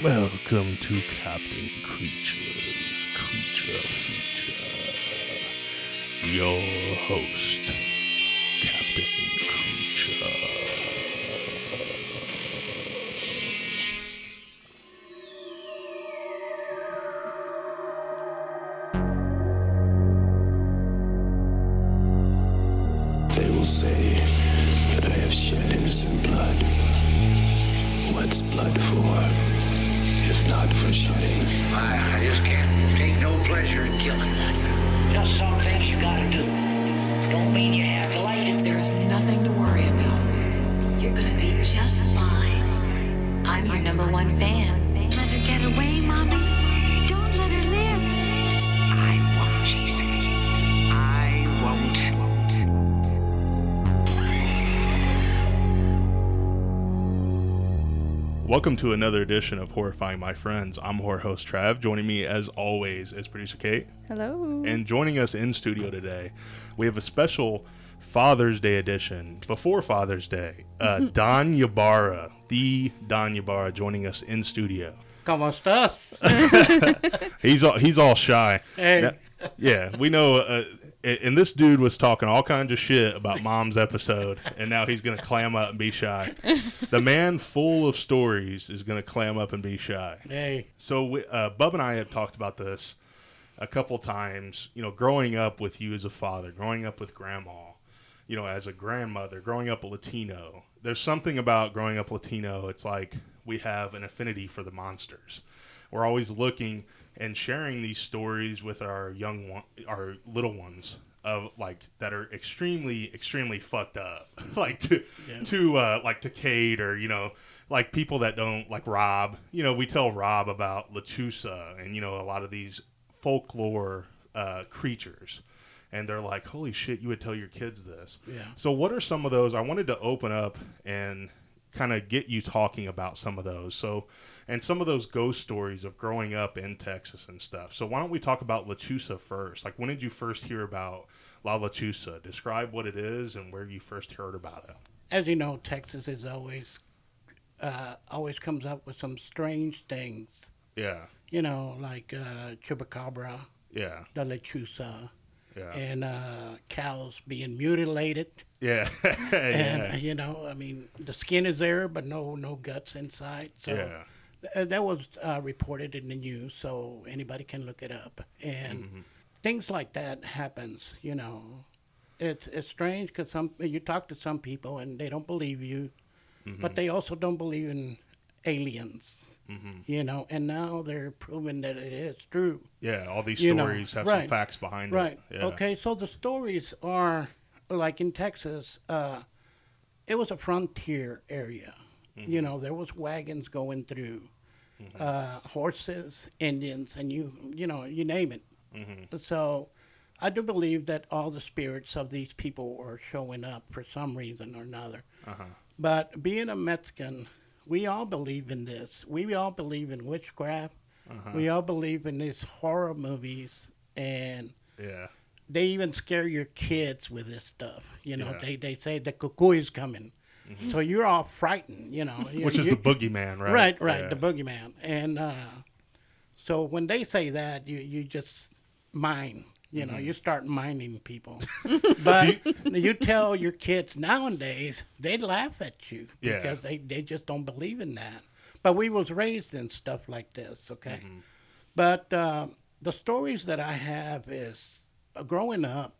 Welcome to Captain Creature's Creature Feature. Your host, Captain Creature. They will say that I have shed innocent blood. What's blood for, not for shedding? Welcome to another edition of Horrifying My Friends. I'm horror host Trav. Joining me, as always, is producer Kate. Hello. And joining us in studio today, we have a special Father's Day edition before Father's Day. Uh, Don Yabara, the Don Yabara, joining us in studio. Come on, estás? He's all, he's all shy. Hey. Now- yeah, we know. Uh, and this dude was talking all kinds of shit about Mom's episode, and now he's gonna clam up and be shy. The man full of stories is gonna clam up and be shy. Hey, So we, uh, Bub and I have talked about this a couple times. You know, growing up with you as a father, growing up with grandma, you know, as a grandmother, growing up a Latino. There's something about growing up Latino. It's like we have an affinity for the monsters. We're always looking and sharing these stories with our young one, our little ones of like that are extremely extremely fucked up. Like to to uh like to Kate or you know like people that don't like Rob. You know we tell Rob about Lechuza and you know a lot of these folklore uh creatures. And they're like holy shit you would tell your kids this. Yeah. so what are some of those? I wanted to open up and kind of get you talking about some of those. So and some of those ghost stories of growing up in Texas and stuff. So why don't we talk about Lechuza first? Like when did you first hear about La Lechuza describe what it is and where you first heard about it. As you know, Texas is always, uh, always comes up with some strange things. yeah. You know, like uh, chupacabra, yeah. The lechuza, yeah. And uh, cows being mutilated. Yeah And yeah you know, I mean, the skin is there, but no, no guts inside. So yeah th- that was uh, reported in the news, so anybody can look it up. And Mm-hmm. things like that happens. You know, it's it's strange because some you talk to some people and they don't believe you, Mm-hmm. but they also don't believe in aliens. You know, and now they're proving that it is true. yeah all these You know, stories have some facts behind them. Right. it yeah. Okay. So the stories are like in Texas. Uh, it was a frontier area. Mm-hmm. You know, there was wagons going through, uh, horses, Indians, and you, you know, you name it. Mm-hmm. So, I do believe that all the spirits of these people are showing up for some reason or another. Uh-huh. But being a Mexican, we all believe in this. We all believe in witchcraft. Uh-huh. We all believe in these horror movies and yeah they even scare your kids with this stuff. You know, Yeah. Mm-hmm. they, they say the cuckoo is coming. So you're all frightened, you know. You- which is you- the boogeyman right Right, right, Yeah. the boogeyman. And uh, so when they say that, you, you just mine. You Mm-hmm. know, you start mining people. but you tell your kids nowadays, they laugh at you Yeah. because they, they just don't believe in that. But we was raised in stuff like this, okay? Mm-hmm. But uh, the stories that I have is growing up,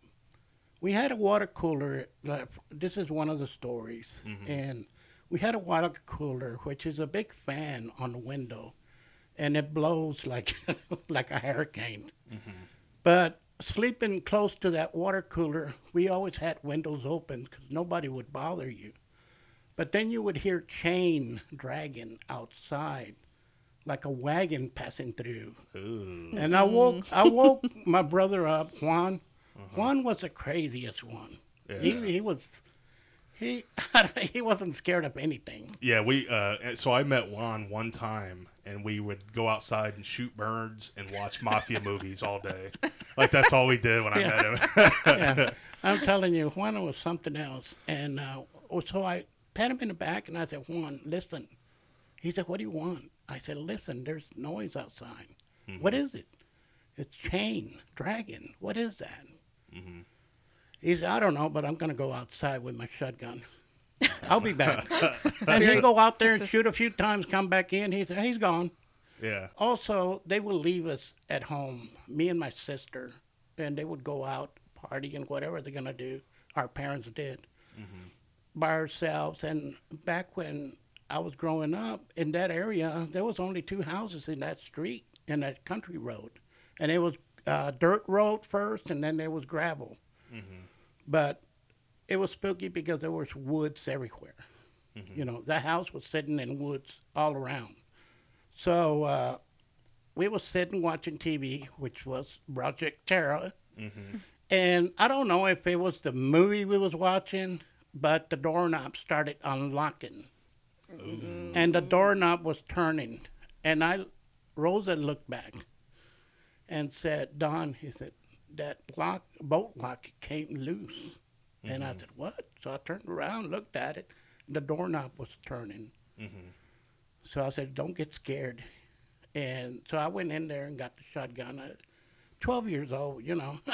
we had a water cooler. Like, this is one of the stories, mm-hmm. and we had a water cooler, which is a big fan on the window, and it blows like like a hurricane. Mm-hmm. But sleeping close to that water cooler, we always had windows open because nobody would bother you. But then you would hear chain dragging outside, like a wagon passing through. Ooh. And I woke I woke my brother up, Juan. Juan was the craziest one. Yeah. He he was he he wasn't scared of anything. Yeah, we. Uh, so I met Juan one time, and we would go outside and shoot birds and watch mafia movies all day. Like that's all we did when I met him. Yeah. I'm telling you, Juan was something else. And uh, so I pat him in the back and I said, Juan, listen. He said, "What do you want?" I said, "Listen, there's noise outside. Mm-hmm. What is it? It's chain dragon. What is that?" Mm-hmm. He said, "I don't know, but I'm gonna go outside with my shotgun. I'll be back." and he'd go out there and shoot a few times, come back in. He said, "He's gone." Yeah. Also, they would leave us at home, me and my sister, and they would go out party and whatever they're gonna do. Our parents did mm-hmm. by ourselves. And back when I was growing up in that area, there was only two houses in that street in that country road, and it was uh, dirt road first, and then there was gravel. But it was spooky because there was woods everywhere. You know, the house was sitting in woods all around. So uh, we was sitting watching TV, which was Project Terror. And I don't know if it was the movie we was watching, but the doorknob started unlocking. Mm-hmm. And the doorknob was turning. And I, Rosa looked back and said, Don, he said, that lock, bolt lock came loose. And I mm-hmm. said, what? So I turned around, looked at it. and The doorknob was turning. Mm-hmm. So I said, don't get scared. And so I went in there and got the shotgun. At 12 years old, you know.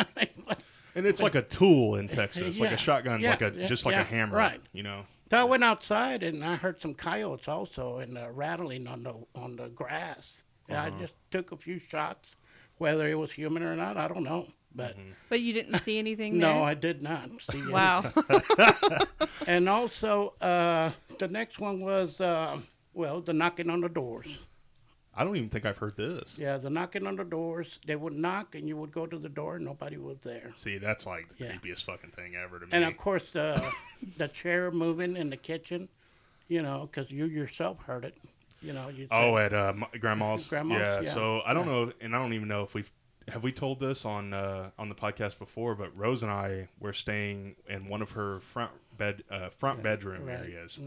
And it's like a tool in Texas. Like Yeah. a shotgun's Yeah. like a Yeah. just like a hammer. Right. You know. So I went outside and I heard some coyotes also and uh, rattling on the on the grass. And I just took a few shots, whether it was human or not, I don't know. But But you didn't see anything no, there? I did not see it. Wow. And also, uh, the next one was, uh, well, the knocking on the doors. I don't even think I've heard this. Yeah, the knocking on the doors. They would knock, and you would go to the door, and nobody was there. See, that's like the Yeah. creepiest fucking thing ever to me. And of course, the the chair moving in the kitchen, you know, because you yourself heard it. You know, you Oh, at uh, grandma's. Grandma's, yeah, yeah. So I don't Yeah. know, and I don't even know if we've have we told this on uh, on the podcast before. But Rose and I were staying in one of her front bed uh, front bedroom right. areas,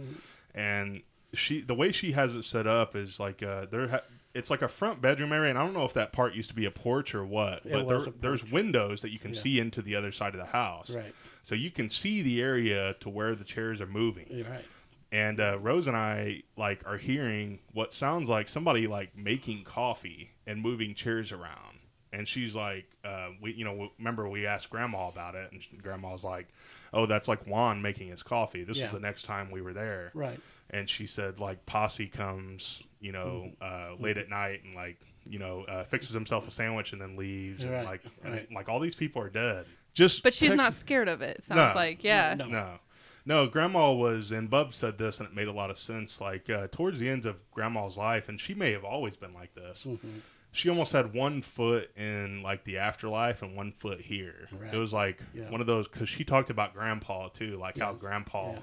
and she the way she has it set up is like uh, there. Ha- it's like a front bedroom area, and I don't know if that part used to be a porch or what. It but there, there's windows that you can Yeah. see into the other side of the house, Right. so you can see the area to where the chairs are moving right. and uh, Rose and I like are hearing what sounds like somebody like making coffee and moving chairs around. And she's like, uh, we, you know, remember we asked Grandma about it, and sh- Grandma's like, "Oh, that's like Juan making his coffee." This Yeah. was the next time we were there, Right. and she said like posse comes, you know, Mm-hmm. uh, late at night and like, you know, uh, fixes himself a sandwich and then leaves, and Right, like, and, like all these people are dead. Just But she's not scared of it. Sounds No. like, yeah. No. no. No, Grandma was, and Bub said this, and it made a lot of sense. Like, uh, towards the end of Grandma's life, and she may have always been like this, Mm-hmm. She almost had one foot in, like, the afterlife and one foot here. Right. It was like Yeah. one of those, because she talked about Grandpa, too, like how Grandpa Yeah.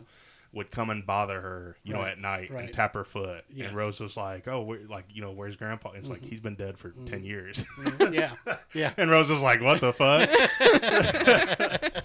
would come and bother her, you know, at night and tap her foot. Yeah. And Rose was like, oh, like, you know, where's Grandpa? It's like, mm-hmm. he's been dead for mm-hmm. 10 years. Mm-hmm. yeah. Yeah. And Rose was like, "What the fuck?"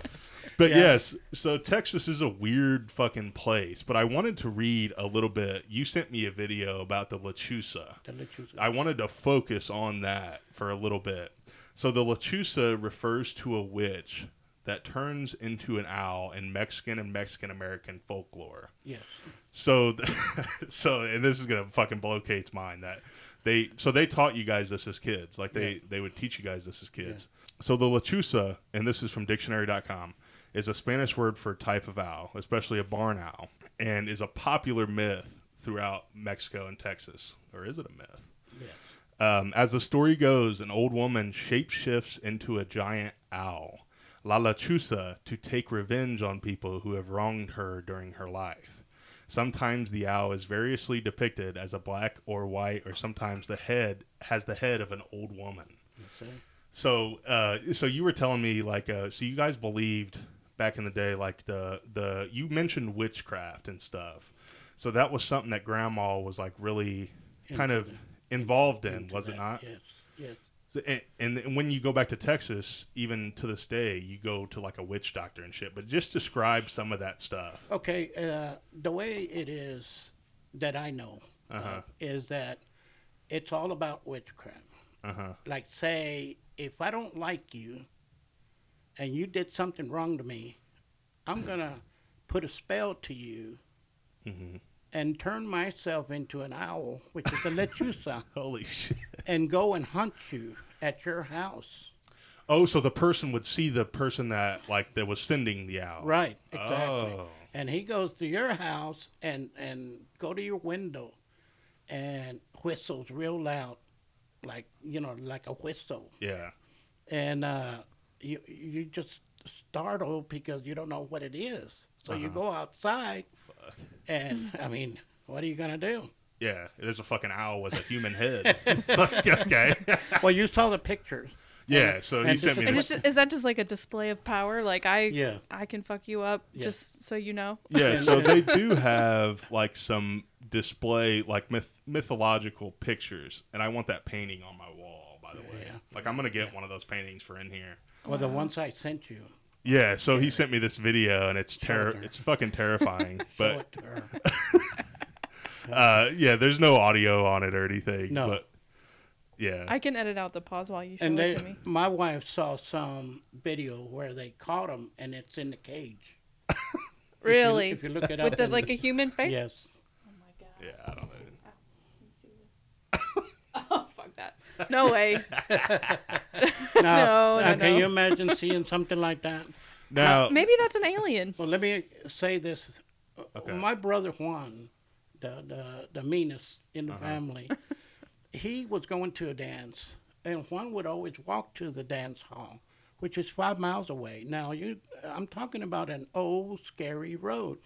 but Yeah. yes, so Texas is a weird fucking place. But I wanted to read a little bit. You sent me a video about the Lechuza. The Lechuza. I wanted to focus on that for a little bit. So the Lechuza refers to a witch that turns into an owl in Mexican and Mexican American folklore. Yes. So, so, and this is gonna fucking blow Kate's mind that they, so they taught you guys this as kids, like they Yeah. they would teach you guys this as kids. So the lechuza, and this is from dictionary.com, is a Spanish word for type of owl, especially a barn owl, and is a popular myth throughout Mexico and Texas, or is it a myth? Yes. Um, as the story goes, an old woman shapeshifts into a giant owl, La Lechuza, to take revenge on people who have wronged her during her life. Sometimes the owl is variously depicted as a black or white, or sometimes the head has the head of an old woman. See? So, uh, so you were telling me like, uh, so you guys believed back in the day, like the the you mentioned witchcraft and stuff. So that was something that Grandma was like really kind of the- involved in, Into was it not? Yes. Yes. So- and, and when you go back to Texas, even to this day, you go to like a witch doctor and shit. But just describe some of that stuff. Okay, uh, the way it is that I know uh, Uh-huh. is that it's all about witchcraft. Uh huh. Like, say, if I don't like you and you did something wrong to me, I'm going to put a spell to you Mhm. and turn myself into an owl, which is a lechuza, Holy shit. and go and hunt you at your house. Oh, so the person would see the person that like that was sending the owl. Right, exactly. Oh. And he goes to your house and and go to your window, and whistles real loud, like you know, like a whistle. Yeah. and uh, you you just startle because you don't know what it is. So you uh-huh. go outside, and I mean, what are you gonna do? Yeah. There's a fucking owl with a human head. like, okay. Well, you saw the pictures. yeah. So he and sent me is- this. is, is that just like a display of power? Like I, Yeah. I can fuck you up Yeah. just so you know. Yeah, so they do have like some display, like myth- mythological pictures, and I want that painting on my wall. By the way, Yeah. like I'm gonna get one of those paintings for in here. Well, the ones I sent you. Yeah, so he sent me this video, and it's Show terror. it. It's fucking terrifying. But it to her. uh, yeah, there's no audio on it or anything. No. but yeah, I can edit out the pause while you show And it to me. my wife saw some video where they caught him, and it's in the cage. If you- Really? If you, look it With up, the like a human face? yes. Oh my god. Yeah, I don't know. Oh fuck that. No way. Now, No, now no, can no. you imagine seeing something like that? Now, Maybe that's an alien. Well, let me say this. Okay. My brother Juan, the the, the meanest in the family, he was going to a dance, and Juan would always walk to the dance hall, which is five miles away. Now, you, I'm talking about an old, scary road.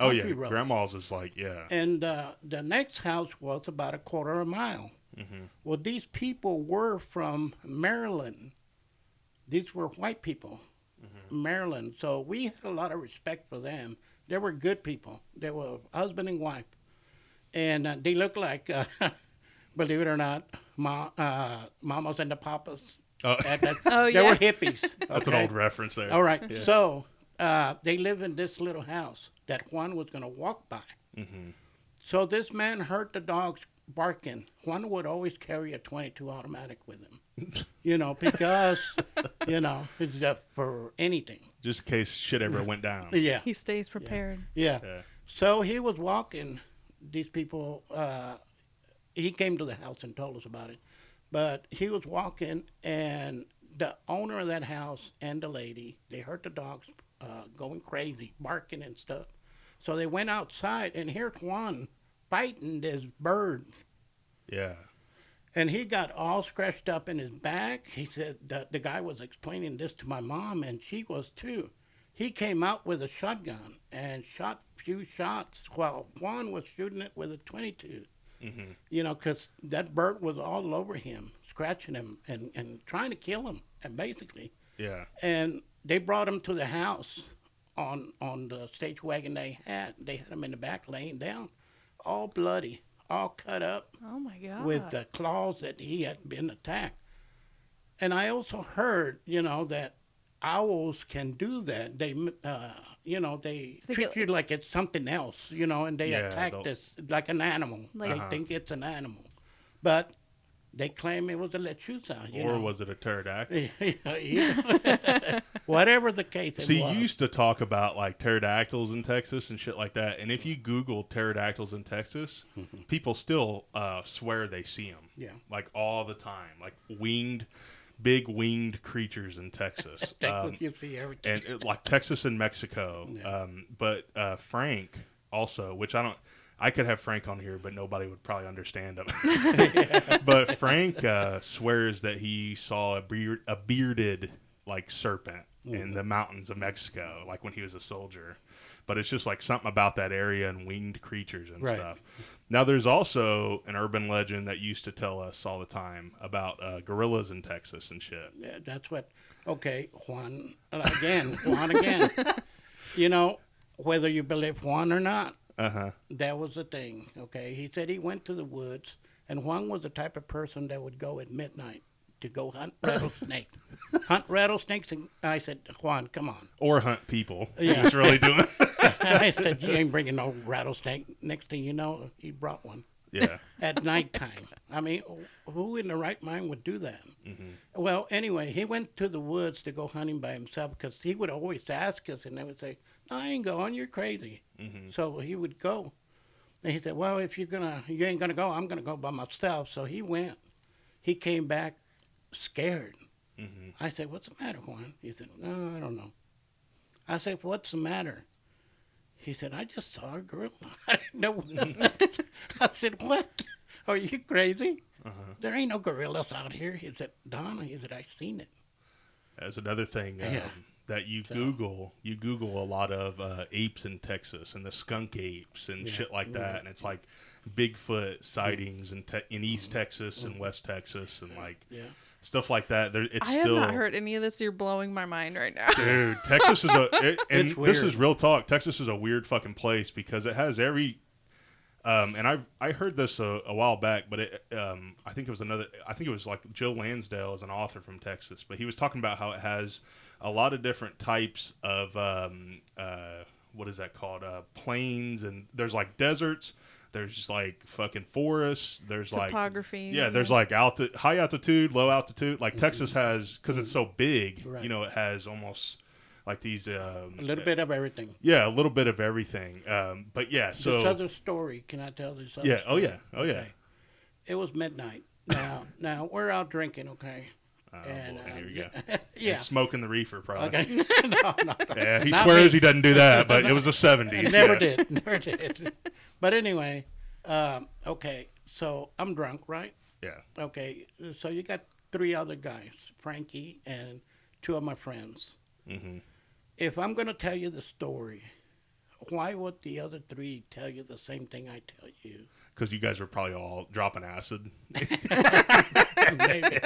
oh yeah, road. grandma's is like yeah, And uh, the next house was about a quarter of a mile. Mm-hmm. Well, these people were from Maryland. These were white people, Mm-hmm. Maryland. So we had a lot of respect for them. They were good people. They were husband and wife, and uh, they looked like, uh, believe it or not, ma- uh, mamas and the papas. Oh. That- that- Oh, they yeah. were hippies. that's an old reference there. All right. So uh, they live in this little house that Juan was going to walk by. Mm-hmm. So this man heard the dogs barking. Juan would always carry a 22 automatic with him, you know, because, you know, it's just for anything. Just in case shit ever went down. Yeah. He stays prepared. Yeah. Yeah. So he was walking. These people, uh, he came to the house and told us about it. But he was walking, and the owner of that house and the lady, they heard the dogs uh, going crazy, barking and stuff. So they went outside, and here's Juan fighting these birds. Yeah. And he got all scratched up in his back. He said that the guy was explaining this to my mom, and she was too. He came out with a shotgun and shot a few shots while Juan was shooting it with a 22. Mm-hmm. You know, because that bird was all over him, scratching him and, and trying to kill him, and basically. Yeah. And they brought him to the house on on the stage wagon they had. They had him in the back laying down, all bloody, all cut up Oh my god. with the claws that he had been attacked. And I also heard, you know, that owls can do that. They, uh, you know, they They treat get- you like it's something else, you know, and they Yeah, attack they'll- this like an animal. Like- they Uh-huh. think it's an animal, but they claim it was a lechuza. Or know? was it a pterodactyl? Whatever the case See, was. you used to talk about like pterodactyls in Texas and shit like that. And if you Google pterodactyls in Texas, people still uh, swear they see them. Yeah. Like all the time. Like winged, big winged creatures in Texas. Texas, Um, you see everything. and it, like Texas and Mexico. Yeah. Um, but uh, Frank also, which I don't, I could have Frank on here, but nobody would probably understand him. but Frank uh, swears that he saw a, beard, a bearded like serpent Mm-hmm. in the mountains of Mexico, like when he was a soldier. But it's just like something about that area and winged creatures and Right. stuff. Now, there's also an urban legend that used to tell us all the time about uh, gorillas in Texas and shit. Yeah, that's what. Okay, Juan again. Juan again. you know, whether you believe Juan or not, Uh huh. that was the thing. Okay, he said he went to the woods, and Juan was the type of person that would go at midnight to go hunt rattlesnakes. hunt rattlesnakes, and I said, Juan, come on. Or hunt people. Yeah. He's really doing. I said, you ain't bringing no rattlesnake. Next thing you know, he brought one yeah. at nighttime. I mean, who in the right mind would do that? Well, anyway, he went to the woods to go hunting by himself because he would always ask us, and they would say, "No, I ain't going. You're crazy." So he would go, And he said, "Well, if you're gonna, you ain't gonna go. I'm gonna go by myself." So he went. He came back scared. Mm-hmm. I said, "What's the matter, Juan?" He said, "No, I don't know." I said, "What's the matter?" He said, "I just saw a gorilla." I didn't know. I said, "What? Are you crazy? Uh-huh. There ain't no gorillas out here." He said, "Donna," he said, "I seen it." That's another thing um, Yeah. That you So- Google. You Google a lot of uh, apes in Texas and the skunk apes and Yeah. shit like that, Yeah. and it's like Bigfoot sightings in te- in East Texas and West Texas and like Yeah. stuff like that. There, it's I have still not heard any of this. You're blowing my mind right now. dude. Texas is a it, and It's this is real talk. Texas is a weird fucking place because it has every. Um, and I I heard this a, a while back, but it, um, I think it was another. I think it was like Joe Lansdale is an author from Texas, but he was talking about how it has a lot of different types of um, uh, what is that called? Uh, plains and there's like deserts. There's just like fucking forests. There's like Topography. yeah, there's like alti- high altitude, low altitude. Like Texas has because it's so big. Right. You know, it has almost like these. Um, A little bit of everything. Yeah, a little bit of everything. Um, but yeah, so this other story, can I tell this? Other Yeah, oh, yeah, oh, yeah. It was midnight. Now, now we're out drinking, okay? Oh, and boy, uh, here you go. yeah. smoking the reefer probably. Okay. no, no, no. Yeah, he Not swears me. he doesn't do that, but it was the I seventies. never did. Never did. But anyway, um, okay. So I'm drunk, right? Yeah. Okay. So you got three other guys, Frankie and two of my friends. hmm If I'm going to tell you the story, why would the other three tell you the same thing I tell you? Because you guys were probably all dropping acid. Maybe,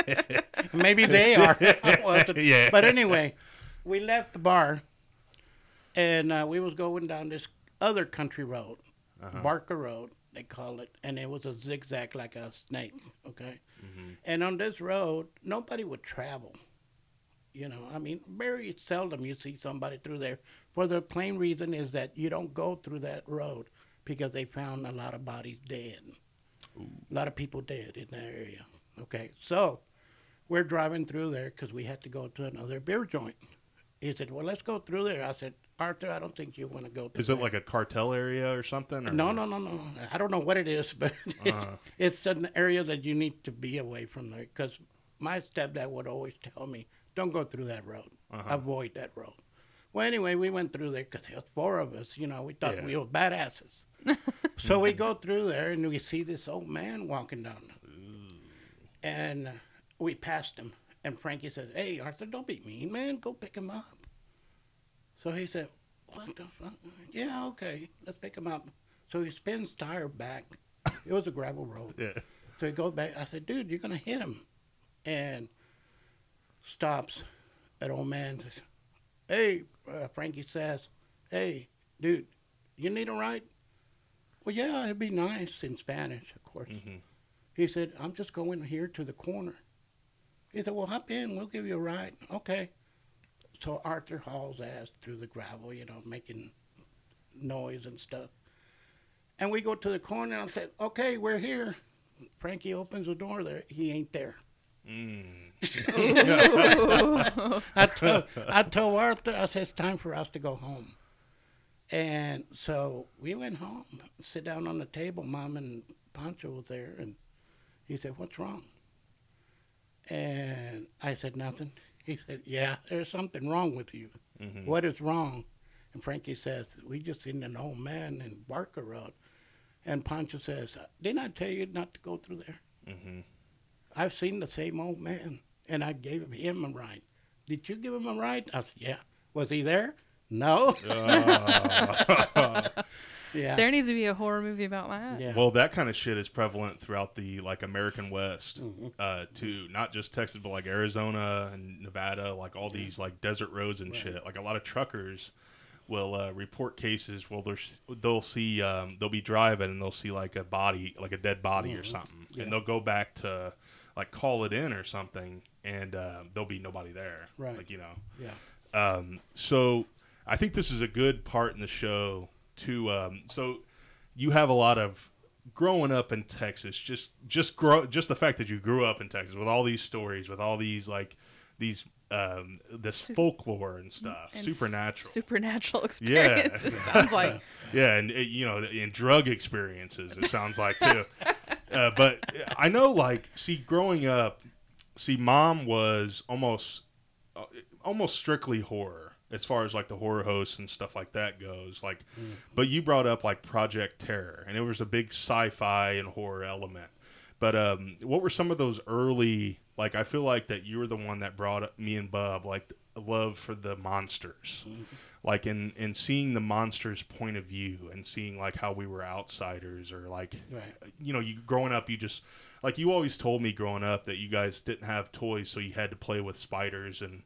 maybe they are. Yeah. But anyway, we left the bar, and uh, we was going down this other country road, Uh-huh. Barker Road, they call it, and it was a zigzag like a snake. Okay, Mm-hmm. and on this road, nobody would travel. You know, I mean, very seldom you see somebody through there. For the plain reason is that you don't go through that road because they found a lot of bodies dead. A lot of people dead in that area. Okay, so we're driving through there because we had to go to another beer joint. He said, "Well, let's go through there." I said, "Arthur, I don't think you want to go." Is it like a cartel area or something? Or? No, no, no, no. I don't know what it is, but it's, Uh-huh. it's an area that you need to be away from there. Because my stepdad would always tell me, "Don't go through that road. Uh-huh. Avoid that road." Well, anyway, we went through there because there was four of us. You know, we thought Yeah. we were badasses. so we go through there and we see this old man walking down, and uh, we passed him. And Frankie says, "Hey, Arthur, don't be mean, man. Go pick him up." So he said, "What the fuck? Yeah, okay, let's pick him up." So he spins tire back. It was a gravel road. Yeah. So he goes back. I said, "Dude, you're gonna hit him," and stops. That old man says, "Hey," uh, Frankie says, "Hey, dude, you need a ride?" Well, yeah, it'd be nice in Spanish, of course. Mhm. He said, "I'm just going here to the corner." He said, "Well, hop in. We'll give you a ride." Okay. So Arthur hauls ass through the gravel, you know, making noise and stuff. And we go to the corner and I said, "Okay, we're here." Frankie opens the door there. He ain't there. Mm. I told I told Arthur, I said it's time for us to go home. And so we went home, sit down on the table. Mom and Pancho was there, and he said, "What's wrong?" And I said, "Nothing." He said, "Yeah, there's something wrong with you. Mhm. What is wrong?" And Frankie says, "We just seen an old man in Barker Road." And Pancho says, "Didn't I tell you not to go through there?" hmm I've seen the same old man, and I gave him a ride. Did you give him a ride? I said, yeah. Was he there? No. Uh, yeah. There needs to be a horror movie about that. yeah. well, that kind of shit is prevalent throughout the like American West, Mhm. uh, too. Not just Texas, but like Arizona and Nevada, like all these like desert roads and shit. Like a lot of truckers will uh, report cases. Well, there's they'll see um, they'll be driving and they'll see like a body, like a dead body or something, Mm-hmm. Yeah. and they'll go back to like call it in or something, and uh, there'll be nobody there. Right. Like you know. yeah. Um, so I think this is a good part in the show to. Um, so you have a lot of growing up in Texas. Just just grow just the fact that you grew up in Texas with all these stories, with all these like these um, this Su- folklore and stuff, And supernatural. supernatural Yeah. experiences. Sounds like yeah, and you know, and drug experiences. It sounds like too. uh, but I know, like, see, growing up, see, mom was almost, uh, almost strictly horror as far as like the horror hosts and stuff like that goes. Like, but you brought up like Project Terror, and it was a big sci-fi and horror element. But um, what were some of those early? Like, I feel like that you were the one that brought up me and Bub like love for the monsters like in in seeing the monster's point of view and seeing like how we were outsiders or like Right. you know you growing up you just like you always told me growing up that you guys didn't have toys so you had to play with spiders and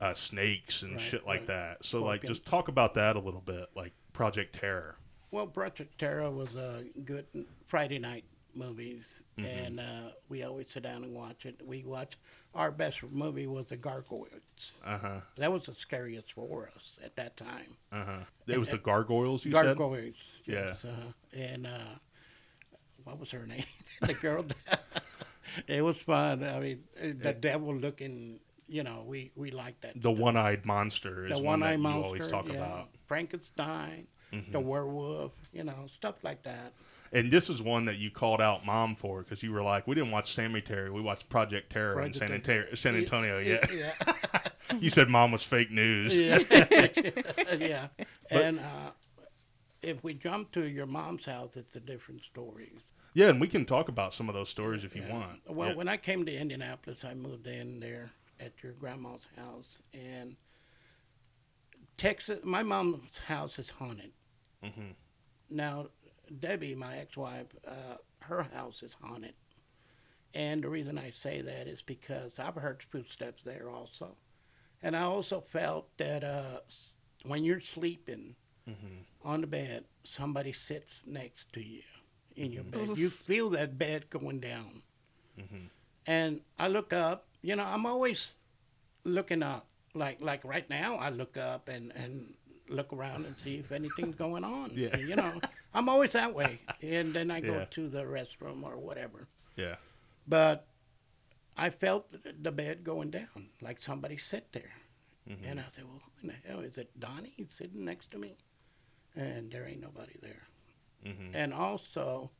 uh, snakes and Right, shit like right. that so like just talk about that a little bit like project terror Well, Project Terror was a good Friday night movies, Mm-hmm. and uh, we always sit down and watch it. We watch our best movie was the Gargoyles. uh-huh That was the scariest for us at that time. uh-huh it was the gargoyles you said Gargoyles. Yeah. Yes, uh, and uh, what was her name? the girl. it was fun. I mean, uh, the devil looking. You know, we we like that. the stuff. one-eyed monster is the one that one-eyed you always talk yeah. about Mm-hmm. Frankenstein, the werewolf. You know, stuff like that. And this is one that you called out mom for because you were like, we didn't watch Sammy Terry, we watched Project Terror in San, San Antonio. Yeah. Yeah. you said mom was fake news. yeah. yeah. And uh, if we jump to your mom's house, it's a different story. Yeah, and we can talk about some of those stories if you want. Well, Yeah. when I came to Indianapolis, I moved in there at your grandma's house, and Texas. My mom's house is haunted. Mhm. Now, Debbie, my ex-wife, uh, her house is haunted, and the reason I say that is because I've heard footsteps there also, and I also felt that uh, when you're sleeping on the bed, somebody sits next to you in your bed. You feel that bed going down. And I look up, you know, I'm always looking up. Like like right now I look up and, and look around and see if anything's going on. Yeah. You know, I'm always that way. And then I go Yeah. to the restroom or whatever. yeah. But I felt the bed going down, like somebody sat there. And I said, well, who in the hell? Is it Donnie sitting next to me? And there ain't nobody there. Mhm. And also,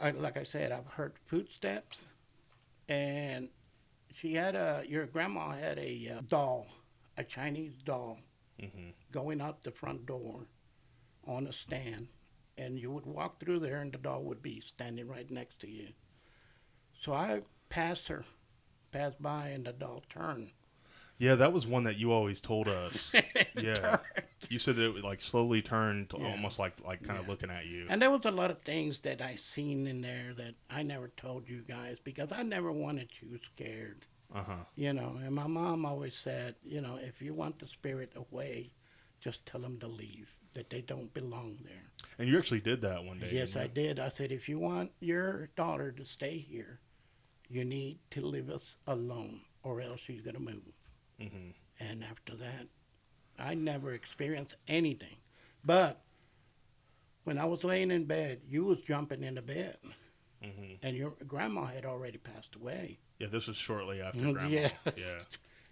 I, like I said, I've heard footsteps. And she had a, your grandma had a uh, doll, a Chinese doll, Mhm. going out the front door on a stand. And you would walk through there, and the doll would be standing right next to you. So I passed her, passed by, and the doll turned. Yeah, that was one that you always told us. yeah. You said that it would like slowly turned Yeah. almost like like kind of looking at you. And there was a lot of things that I seen in there that I never told you guys because I never wanted you scared. Uh-huh. You know, and my mom always said, you know, if you want the spirit away, just tell them to leave, that they don't belong there. And you actually did that one day. yes, I did. I said, if you want your daughter to stay here, you need to leave us alone, or else she's going to move. Mhm. And after that, I never experienced anything. But when I was laying in bed, you was jumping in the bed, Mhm. and your grandma had already passed away. Yeah, this was shortly after Mm, grandma. yes. Yeah.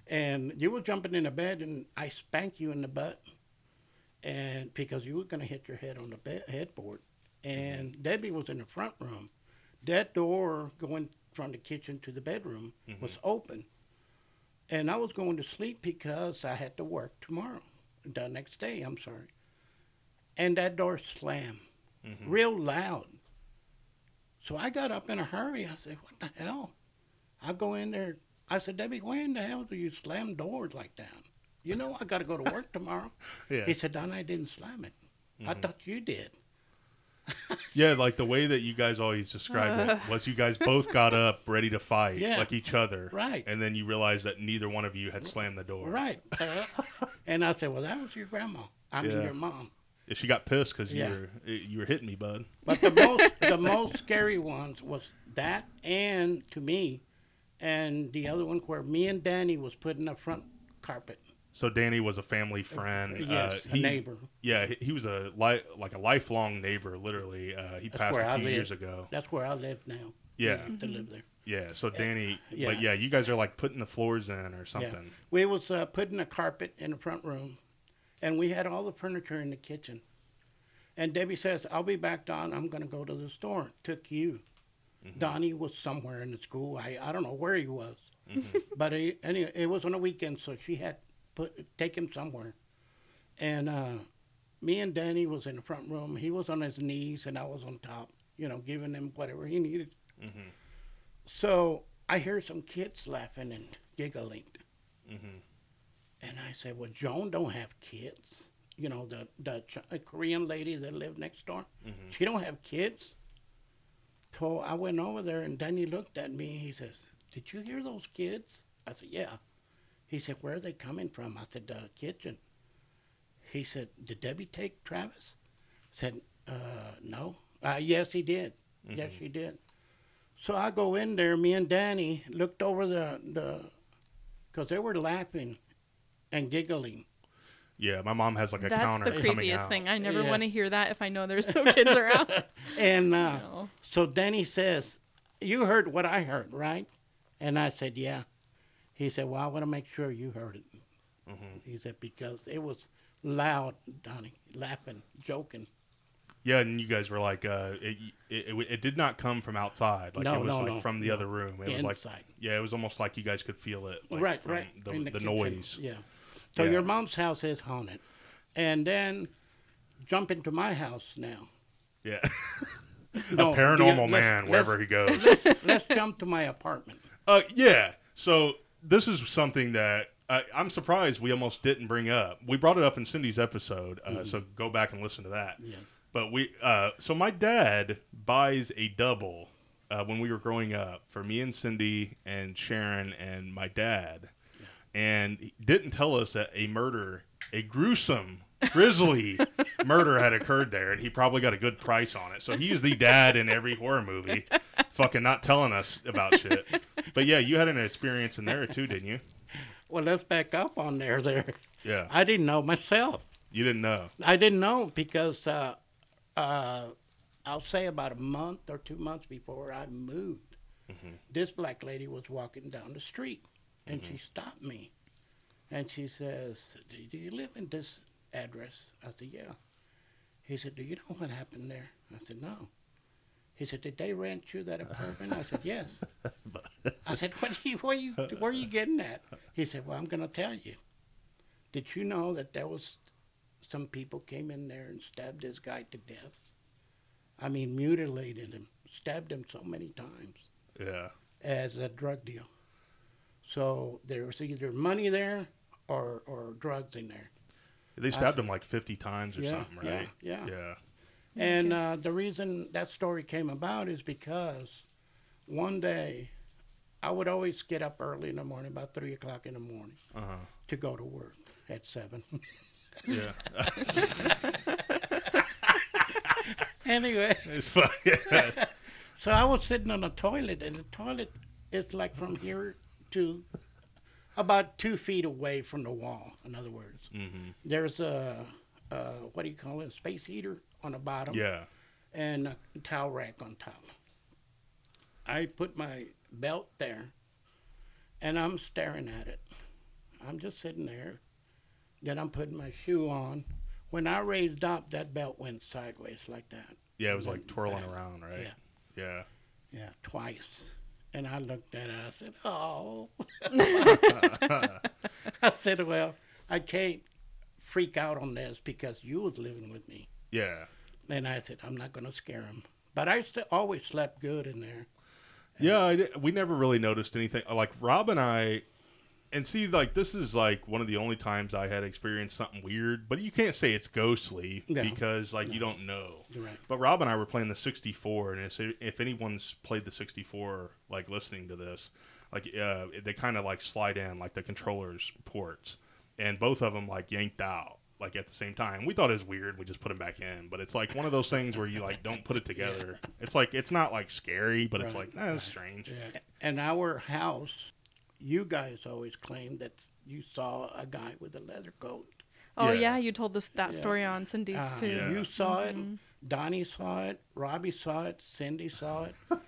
And you were jumping in the bed, and I spanked you in the butt, and because you were going to hit your head on the bed, headboard. And Debbie was in the front room. That door going from the kitchen to the bedroom was open, and I was going to sleep because I had to work tomorrow, the next day. I'm sorry. And that door slammed, real loud. So I got up in a hurry. I said, "What the hell?" I go in there. I said, Debbie, why in the hell do you slam doors like that? You know I got to go to work tomorrow. Yeah. He said, Don, I didn't slam it. I thought you did. Yeah, like the way that you guys always describe it was you guys both got up ready to fight, Yeah. like each other. Right. And then you realized that neither one of you had slammed the door. Right. Uh, and I said, well, that was your grandma. I mean, Yeah. your mom. Yeah, She got pissed because Yeah. you were you were hitting me, bud. But the most the most scary ones was that and to me, and the other one where me and Danny was putting the front carpet. So Danny was a family friend. Yes, uh, a neighbor. Yeah, he- he was a li- like a lifelong neighbor. Literally, uh, he passed a few years ago. That's where I live now. Yeah. Used to live there. Yeah. So Danny, yeah. but yeah, you guys are like putting the floors in or something. We was uh, putting a carpet in the front room, and we had all the furniture in the kitchen. And Debbie says, "I'll be back, Don. I'm going to go to the store." Took you. Mm-hmm. Donnie was somewhere in the school. I I don't know where he was, mm-hmm. but he, anyway, it was on a weekend, so she had put take him somewhere. And uh, me and Danny was in the front room. He was on his knees, and I was on top. You know, giving him whatever he needed. Mm-hmm. So I hear some kids laughing and giggling. And I said, "Well, Joan don't have kids. You know, the the Ch- uh, Korean lady that lived next door. She don't have kids." So I went over there, and Danny looked at me. He says, "Did you hear those kids?" I said, "Yeah." He said, "Where are they coming from?" I said, "The kitchen." He said, "Did Debbie take Travis?" I said, uh, "No." Uh, yes, he did. Yes, she did. So I go in there. Me and Danny looked over the the, because they were laughing and giggling. Yeah. My mom has like a That's counter That's the coming creepiest out. thing. I never Yeah. want to hear that if I know there's no kids around. And uh, No. so Danny says, "You heard what I heard, right?" And I said, "Yeah." He said, "Well, I want to make sure you heard it." He said because it was loud, Donnie, laughing, joking. Yeah, and you guys were like, uh, it, it, it, it did not come from outside. Like No, it was no, like no, from the no. other room. It was like, yeah, it was almost like you guys could feel it. Like, right, from right. The, in the, noise. Yeah. So Yeah. your mom's house is haunted, and then jump into my house now. Yeah. No, a paranormal let's- man wherever he goes. Let's jump to my apartment. Uh, yeah. So this is something that uh, I'm surprised we almost didn't bring up. We brought it up in Cindy's episode, uh, so go back and listen to that. Yes. But we, uh, so my dad buys a double uh, when we were growing up for me and Cindy and Sharon and my dad, and didn't tell us that a murder, a gruesome, grisly murder had occurred there, and he probably got a good price on it. So he's the dad in every horror movie, fucking not telling us about shit. But yeah, you had an experience in there too, didn't you? Well, let's back up on there. There, Yeah, I didn't know myself. you didn't know. I didn't know because uh, uh, I'll say about a month or two months before I moved, this black lady was walking down the street, and mm-hmm. she stopped me, and she says, "Do you live in this address?" I said, "Yeah." He said, "Do you know what happened there?" I said, "No." He said, "Did they rent you that apartment?" I said, "Yes." I said, "What are you, where you, where are you getting at?" He said, "Well, I'm going to tell you. Did you know that there was some people came in there and stabbed this guy to death. I mean, mutilated him, stabbed him so many times Yeah, as a drug deal. So there was either money there or, or drugs in there. they stabbed him like 50 times or Yeah, something, right? yeah. yeah. And uh, the reason that story came about is because one day I would always get up early in the morning, about three o'clock in the morning, Uh-huh. to go to work at seven. Yeah. anyway, it's fucking. So I was sitting on the toilet, and the toilet is like from here to about two feet away from the wall. In other words, hmm there's a, a what do you call it? A Space heater on the bottom, Yeah. and a towel rack on top. I put my belt there, and I'm staring at it. I'm just sitting there. Then I'm putting my shoe on. When I raised up, that belt went sideways like that. Yeah, it was like twirling back. around, right? Yeah. Yeah. Yeah, twice. And I looked at it. I said, "Oh." I said, "Well, I can't freak out on this because you was living with me." Yeah. And I said, "I'm not going to scare him." But I st- always slept good in there. Yeah, I we never really noticed anything. Like Rob and I, and see, like this is like one of the only times I had experienced something weird. But you can't say it's ghostly No. because like you don't know. Right. But Rob and I were playing the 64, and it's, if anyone's played the 64, like listening to this, like uh, they kind of like slide in like the controllers ports, and both of them like yanked out like at the same time. We thought it was weird. We just put them back in, but it's like one of those things where you like don't put it together. It's like it's not like scary, but it's like that's strange. Yeah. And our house, you guys always claimed that you saw a guy with a leather coat. Oh Yeah. yeah, you told this that Yeah. story on Cindy's Uh, too. Yeah. You saw it. Donnie saw it. Robbie saw it. Cindy saw it.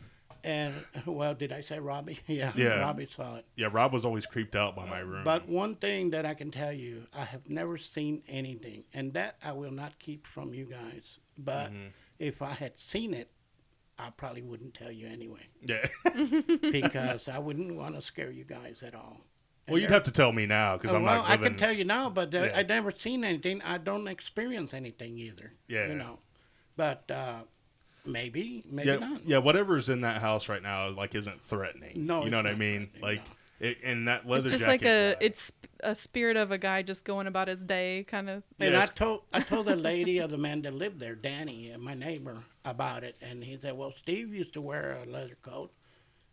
And well, did I say Robbie? Yeah, Yeah. Robbie saw it. Yeah, Rob was always creeped out by my room. But one thing that I can tell you, I have never seen anything, and that I will not keep from you guys. But Mm-hmm. if I had seen it, I probably wouldn't tell you anyway, yeah. because I wouldn't want to scare you guys at all. well, you'd have to tell me now because Oh, I'm well, not I can tell you now, but uh, Yeah. I've never seen anything. I don't experience anything either. Yeah. You know, but uh, maybe, maybe yeah, not. yeah. Whatever's in that house right now, like, isn't threatening. No, you know what I mean? Like, no. It, and that leather It's just jacket like a guy- it's a spirit of a guy just going about his day, kind of. And Yeah, I told I told the lady of the man that lived there, Danny, uh, my neighbor, about it, and he said, "Well, Steve used to wear a leather coat.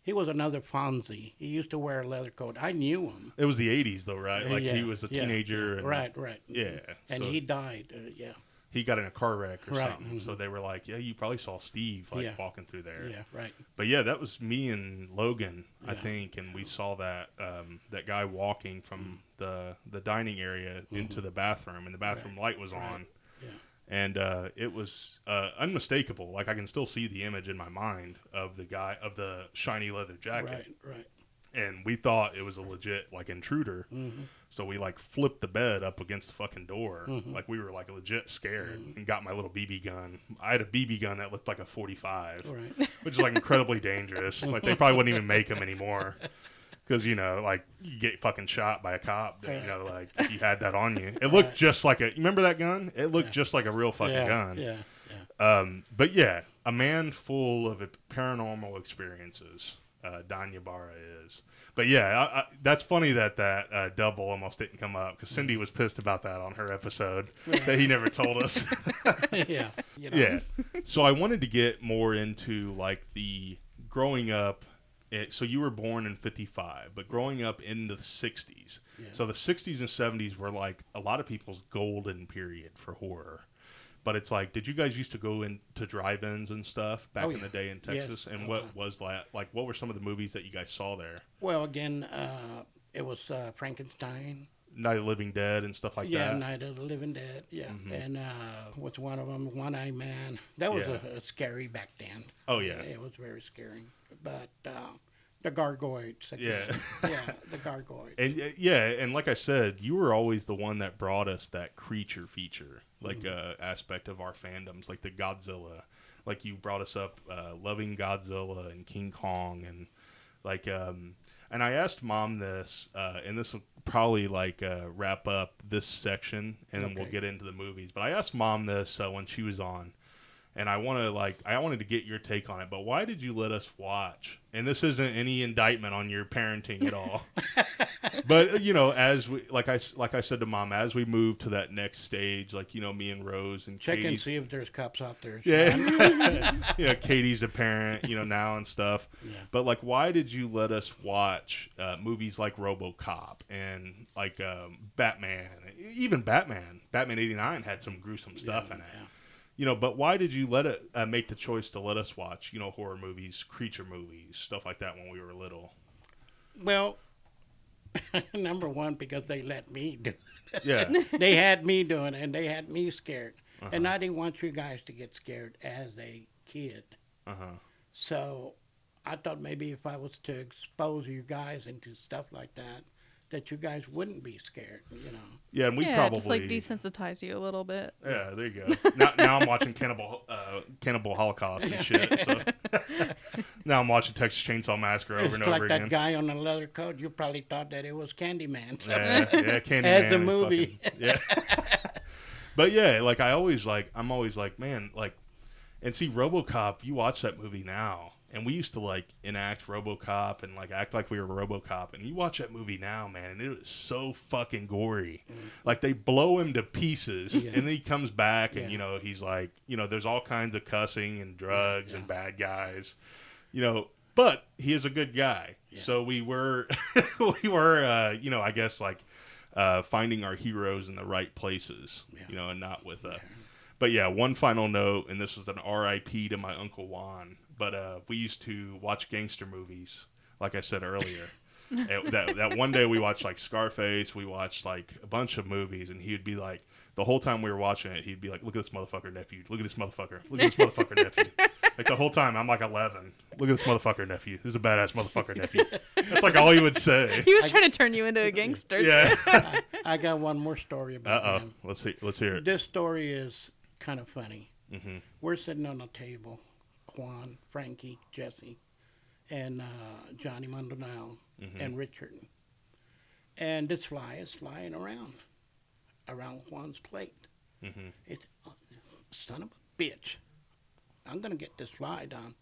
He was another Fonzie. He used to wear a leather coat. I knew him. It was the '80s though, right? Like Yeah, he was a teenager. yeah. and, right, right. Yeah. And so he died. Uh, yeah, he got in a car wreck or Right, something. So mhm. they were like, "Yeah, you probably saw Steve like Yeah. walking through there." yeah, right. But yeah, that was me and Logan, I think, and we saw that um, that guy walking from the the dining area into the bathroom, and the bathroom light was Mm-hmm. Right. on, Yeah. and uh, it was uh, unmistakable. Like I can still see the image in my mind of the guy of the shiny leather jacket, Right, right. And we thought it was a legit like intruder. Mm-hmm. So we like flipped the bed up against the fucking door, Mm-hmm. like we were like legit scared, and got my little BB gun. I had a BB gun that looked like a 45 Right. which is like incredibly dangerous. Like they probably wouldn't even make them anymore because you know, like you get fucking shot by a cop. You know, like if you had that on you. It looked Right. just like a. You remember that gun? It looked Yeah. just like a real fucking yeah, gun. Yeah, yeah. Um, but yeah, a man full of paranormal experiences. Uh, Don Ybarra is. But yeah, I, I, that's funny that that uh, double almost didn't come up because Cindy was pissed about that on her episode that he never told us. yeah. You know? yeah. So I wanted to get more into like the growing up. It, so you were born in 55, but growing up in the 60s. Yeah. So the 60s and 70s were like a lot of people's golden period for horror. But it's like, did you guys used to go into drive-ins and stuff back Oh, in the day in. Texas? And Uh-huh. what was that? Like, what were some of the movies that you guys saw there? Well, again, uh, it was uh, Frankenstein. Night of the Living Dead and stuff like yeah, that. Mm-hmm. Night of the Living Dead. Yeah, and uh, what's one of them? One Eye Man. That was Yeah. a, a scary back then. Oh yeah. It was very scary. But uh, the gargoyles. Again. Yeah. yeah, the gargoyles. And uh, yeah, and like I said, you were always the one that brought us that creature feature, like Mm-hmm. uh, aspect of our fandoms, like the Godzilla. Like you brought us up, uh, loving Godzilla and King Kong, and like, um, and I asked mom this, uh, and this will probably like uh, wrap up this section, and then we'll get into the movies. But I asked mom this uh, when she was on, and I want to like I wanted to get your take on it. But why did you let us watch? And this isn't any indictment on your parenting at all. but you know, as we like I s- like I said to mom, as we move to that next stage, like you know, me and Rose and Check Katie, and see if there's cops out there. yeah, yeah, Katie's a parent, you know, now and stuff. Yeah. But like, why did you let us watch uh, movies like RoboCop and like um, Batman, even Batman? Batman '89 had some gruesome stuff in it. You know, but why did you let it uh, make the choice to let us watch, you know, horror movies, creature movies, stuff like that when we were little? Well, number one, because they let me do. Yeah, they had me doing it, and they had me scared, Uh-huh. and I didn't want you guys to get scared as a kid. uh huh, So I thought maybe if I was to expose you guys into stuff like that, that you guys wouldn't be scared. You know. yeah, and we yeah, probably just like desensitize you a little bit. Yeah, there you go. now, now I'm watching Cannibal uh, Cannibal Holocaust and shit. So now I'm watching Texas Chainsaw Massacre over it's and like over that guy on the leather coat. You probably thought that it was Candyman. So. Yeah, yeah, Candyman. As a movie. fucking- yeah. but yeah, like I always like I'm always like, man, like and see RoboCop, you watch that movie now. And we used to like enact RoboCop and like act like we were RoboCop. And you watch that movie now, man, and it is so fucking gory. Like they blow him to pieces, Mm. Yeah. and then he comes back, and Yeah. you know he's like, you know, there's all kinds of cussing and drugs and bad guys, you know. But he is a good guy, so we were, we were, uh, you know, I guess like uh, finding our heroes in the right places, you know, and not with uh But yeah, one final note, and this was an R.I.P. to my uncle Juan. But uh, we used to watch gangster movies, like I said earlier. That that one day we watched like Scarface, we watched like a bunch of movies, and he would be like, the whole time we were watching it, he'd be like, "Look at this motherfucker nephew. Look at this motherfucker. Look at this motherfucker nephew." Like the whole time, I'm like 11. Look at this motherfucker nephew. This is a badass motherfucker nephew. That's like all he would say. He was trying to turn you into a gangster. Yeah. I got one more story about Uh about oh. him. Let's see. Let's hear it. This story is kind of funny. Mhm. We're sitting on a table, Juan, Frankie, Jesse, and uh, Johnny Maldonado Mm-hmm. and Richard. And this fly is flying around, around Juan's plate. Mhm. It's oh, son of a bitch. I'm gonna get this fly down.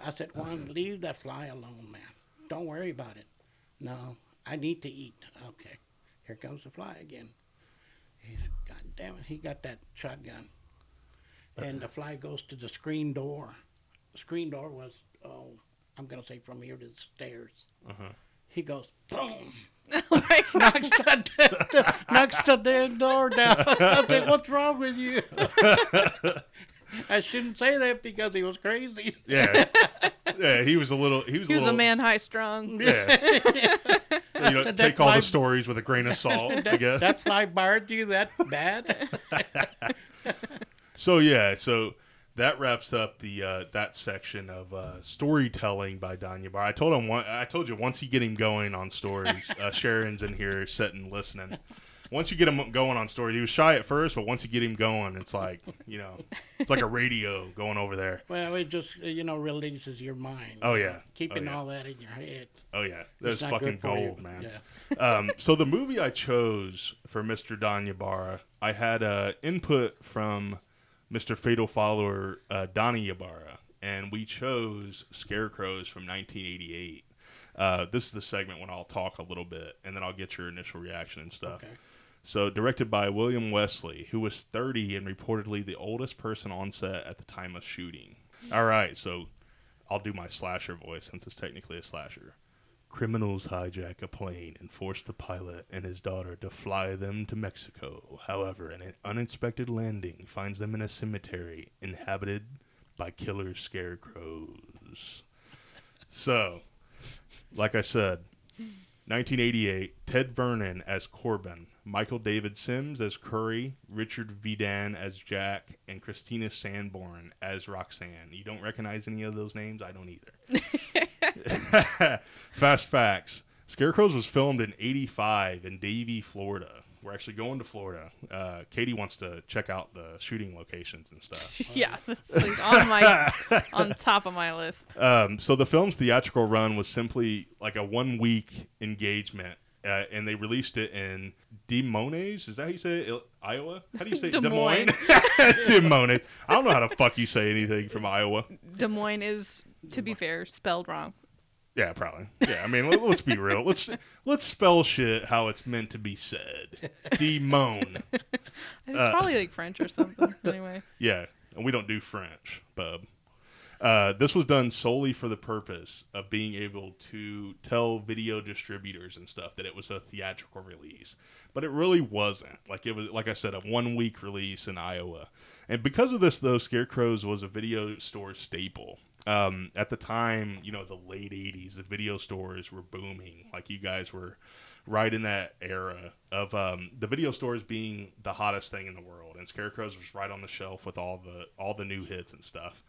I said, Juan, leave that fly alone, man. Don't worry about it. No, I need to eat. Okay, here comes the fly again. He's God damn it, he got that shotgun. And the fly goes to the screen door. The screen door was oh, I'm gonna say from here to the stairs. Uh-huh. He goes boom, Oh my knocks the, the knocks the damn door down. I said, what's wrong with you? I shouldn't say that because he was crazy. Yeah. Yeah. He was a little. He was. He a was a man high strung. Yeah. you know, said take all fly- the stories with a grain of salt. I that, guess. that fly barred you that bad? So yeah, so that wraps up the uh, that section of uh, storytelling by Danya Bar. I told him one, I told you once you get him going on stories, uh, Sharon's in here sitting listening. Once you get him going on stories, he was shy at first, but once you get him going, it's like you know, it's like a radio going over there. well, it just you know releases your mind. Oh, you yeah. know, keeping Oh, yeah. all that in your head. Oh yeah, that's fucking good for you. gold, man. Yeah. um, so the movie I chose for Mr. Don Ybarra, I had uh, input from Mr. Fatal Follower uh, Donnie Ybarra, and we chose Scarecrows from 1988. Uh, this is the segment when I'll talk a little bit, and then I'll get your initial reaction and stuff. Okay. So, directed by William Wesley, who was 30 and reportedly the oldest person on set at the time of shooting. All right, so I'll do my slasher voice since it's technically a slasher. Criminals hijack a plane and force the pilot and his daughter to fly them to Mexico. However, an unexpected landing finds them in a cemetery inhabited by killer scarecrows. So, like I said, 1988, Ted Vernon as Corbin, Michael David Simms as Curry, Richard Vidan as Jack, and Kristina Sanborn as Roxanne. You don't recognize any of those names? I don't either. Fast facts. Scarecrows was filmed in 85 in Davie, Florida. We're actually going to Florida. Uh, Katie wants to check out the shooting locations and stuff. yeah, that's like on my on top of my list. Um, so the film's theatrical run was simply like a one week engagement, uh, and they released it in Des Moines. Is that how you say it? Il- Iowa? How do you say Des? Des Moines? Des Moines. I don't know how the fuck you say anything from Iowa. Des Moines is, to be fair, spelled wrong. Yeah, probably. Yeah, I mean, let, us be real. Let's let's spell shit how it's meant to be said. Des Moines. It's Uh, probably like French or something. Anyway, Yeah, and we don't do French, bub. Uh, this was done solely for the purpose of being able to tell video distributors and stuff that it was a theatrical release, but it really wasn't. Like it was, like I said, a one week release in Iowa, and because of this, though, Scarecrows was a video store staple. Um, at the time, you know, the late '80s, the video stores were booming. Like you guys were right in that era of um, the video stores being the hottest thing in the world, and Scarecrows was right on the shelf with all the all the new hits and stuff.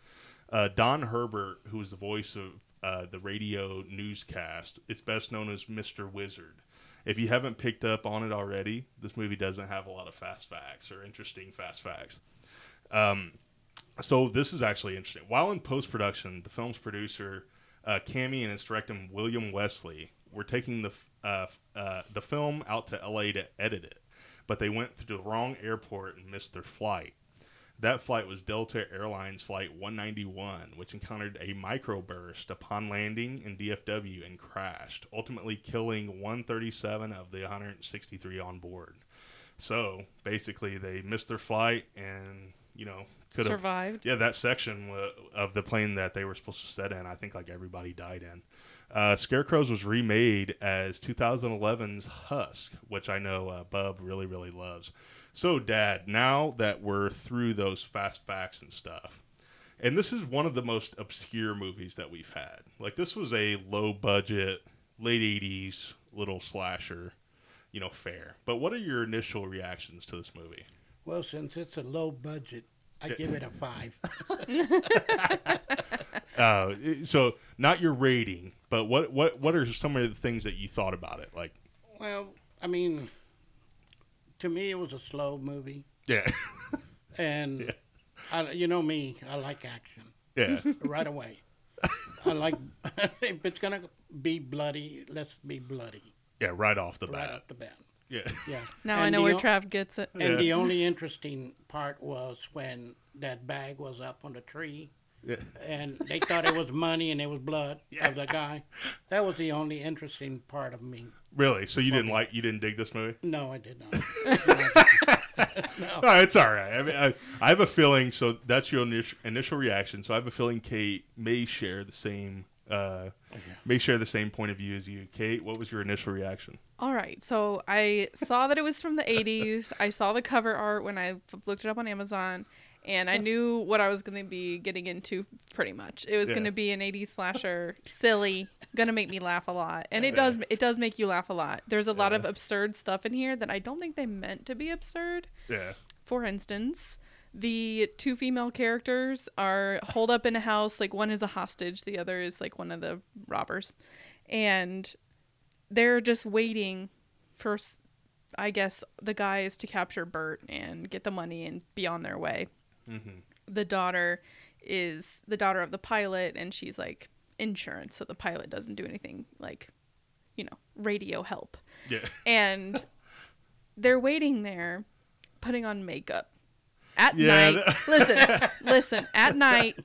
Uh, Don Herbert, who was the voice of uh, the radio newscast, it's best known as Mr. Wizard. If you haven't picked up on it already, this movie doesn't have a lot of fast facts or interesting fast facts. Um, so this is actually interesting. While in post production, the film's producer, uh, and its director William Wesley were taking the uh, uh, the film out to LA to edit it, but they went through the wrong airport and missed their flight. That flight was Delta Airlines Flight 191, which encountered a microburst upon landing in DFW and crashed, ultimately killing 137 of the 163 on board. So basically, they missed their flight and you know could have survived. yeah, that section wa- of the plane that they were supposed to set in, I think like everybody died in. Uh, Scarecrows was remade as 2011's Husk, which I know uh, Bub really, really loves. So, Dad, now that we're through those fast facts and stuff, and this is one of the most obscure movies that we've had. Like, this was a low budget, late 80s little slasher, you know, fair. But what are your initial reactions to this movie? Well, since it's a low budget, I give it a five. Uh, so not your rating, but what what what are some of the things that you thought about it? Like, well, I mean, to me, it was a slow movie, yeah, and I, you know me, I like action yeah, right away. I like if it's gonna be bloody, let's be bloody yeah, right off the right bat. off the bat. Yeah, Yeah. Now I know where o- Trav gets it. And Yeah. the only interesting part was when that bag was up on the tree yeah. and they thought it was money and it was blood of the guy. That was the only interesting part of me. Really? So you didn't like you didn't dig this movie? No, I did not. No, it's all right. I mean, I, I have a feeling. So that's your initial, initial reaction. So I have a feeling Kate may share the same. Uh, may share the same point of view as you. Kate, what was your initial reaction? All right. So I saw that it was from the 80s. I saw the cover art when I looked it up on Amazon. And I knew what I was going to be getting into pretty much. It was Yeah. going to be an 80s slasher, silly, going to make me laugh a lot. And it does it does make you laugh a lot. There's a lot of absurd stuff in here that I don't think they meant to be absurd. Yeah, For instance, the two female characters are holed up in a house. Like one is a hostage, the other is like one of the robbers, and they're just waiting for, I guess, the guys to capture Bert and get the money and be on their way. Mm-hmm. The daughter is the daughter of the pilot, and she's like insurance, so the pilot doesn't do anything like, you know, radio help yeah, and they're waiting there putting on makeup at Yeah, night. that- listen listen at night.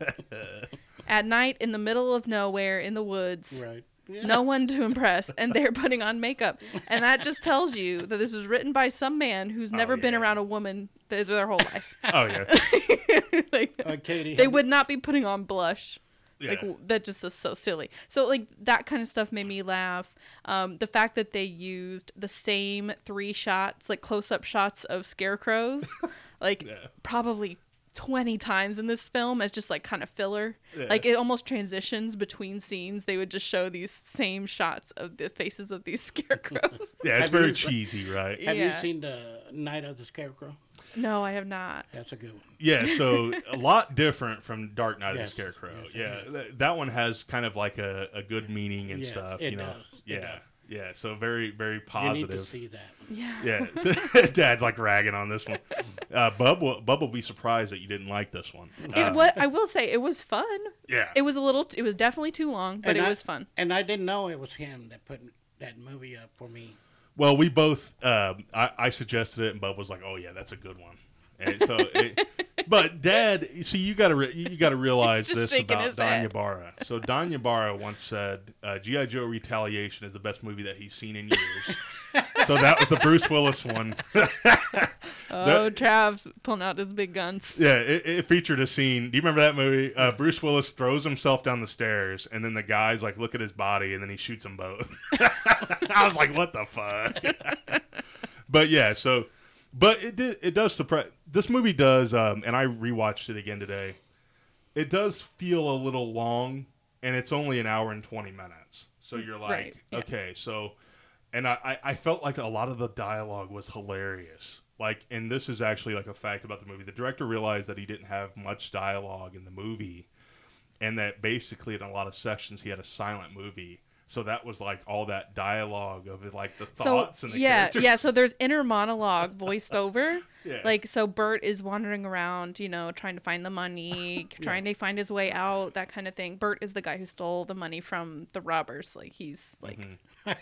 At night in the middle of nowhere in the woods right. no one to impress and they're putting on makeup. And that just tells you that this was written by some man who's never been Oh, yeah. around a woman th- their whole life. Oh yeah, like Uh, Katie, they would not be putting on blush. Yeah. like w- that just is so silly. So like that kind of stuff made me laugh. Um, the fact that they used the same three shots like close-up shots of scarecrows like Yeah. probably 20 times in this film as just like kind of filler Yeah. like it almost transitions between scenes they would just show these same shots of the faces of these scarecrows yeah, it's Have very you- cheesy, right? you, have yeah. you seen the Night of the Scarecrow? no i have not That's a good one. Yeah, so a lot different from Dark Night Yes, of the Scarecrow. yes, yeah, that one has kind of like a, a good meaning and Yes, stuff. it you know, does, it yeah, does. Yeah. So very very positive. You need to see that. yeah Yeah, Dad's like ragging on this one. Uh, Bub, will, Bub will be surprised that you didn't like this one. Uh, it, what i will say it was fun yeah, it was a little it was definitely too long but And it I- was fun And I didn't know it was him that put that movie up for me. Well, we both. Um, I, I suggested it, and Bub was like, "Oh yeah, that's a good one." And so, it, but Dad, see, you got to re- you got to realize this about Don head. Ybarra. So Don Ybarra once said, uh, "GI Joe: Retaliation is the best movie that he's seen in years." so that was the Bruce Willis one. Oh, Trav's pulling out his big guns. Yeah, it, it featured a scene. Do you remember that movie? Uh, Bruce Willis throws himself down the stairs, and then the guys like look at his body, and then he shoots them both. I was like, "What the fuck?" but yeah, so, but it did. It does surprise. This movie does, um, and I rewatched it again today. It does feel a little long, and it's only an hour and twenty minutes. So you're like, Right, yeah. okay, so, and I, I I felt like a lot of the dialogue was hilarious. Like, and this is actually like a fact about the movie. The director realized that he didn't have much dialogue in the movie, and that basically in a lot of sections he had a silent movie. So that was like all that dialogue of like the So thoughts and the yeah, characters. yeah. So there's inner monologue voiced over. Yeah. Like so, Bert is wandering around, you know, trying to find the money, trying to find his way out, that kind of thing. Bert is the guy who stole the money from the robbers. Like he's like Mm-hmm.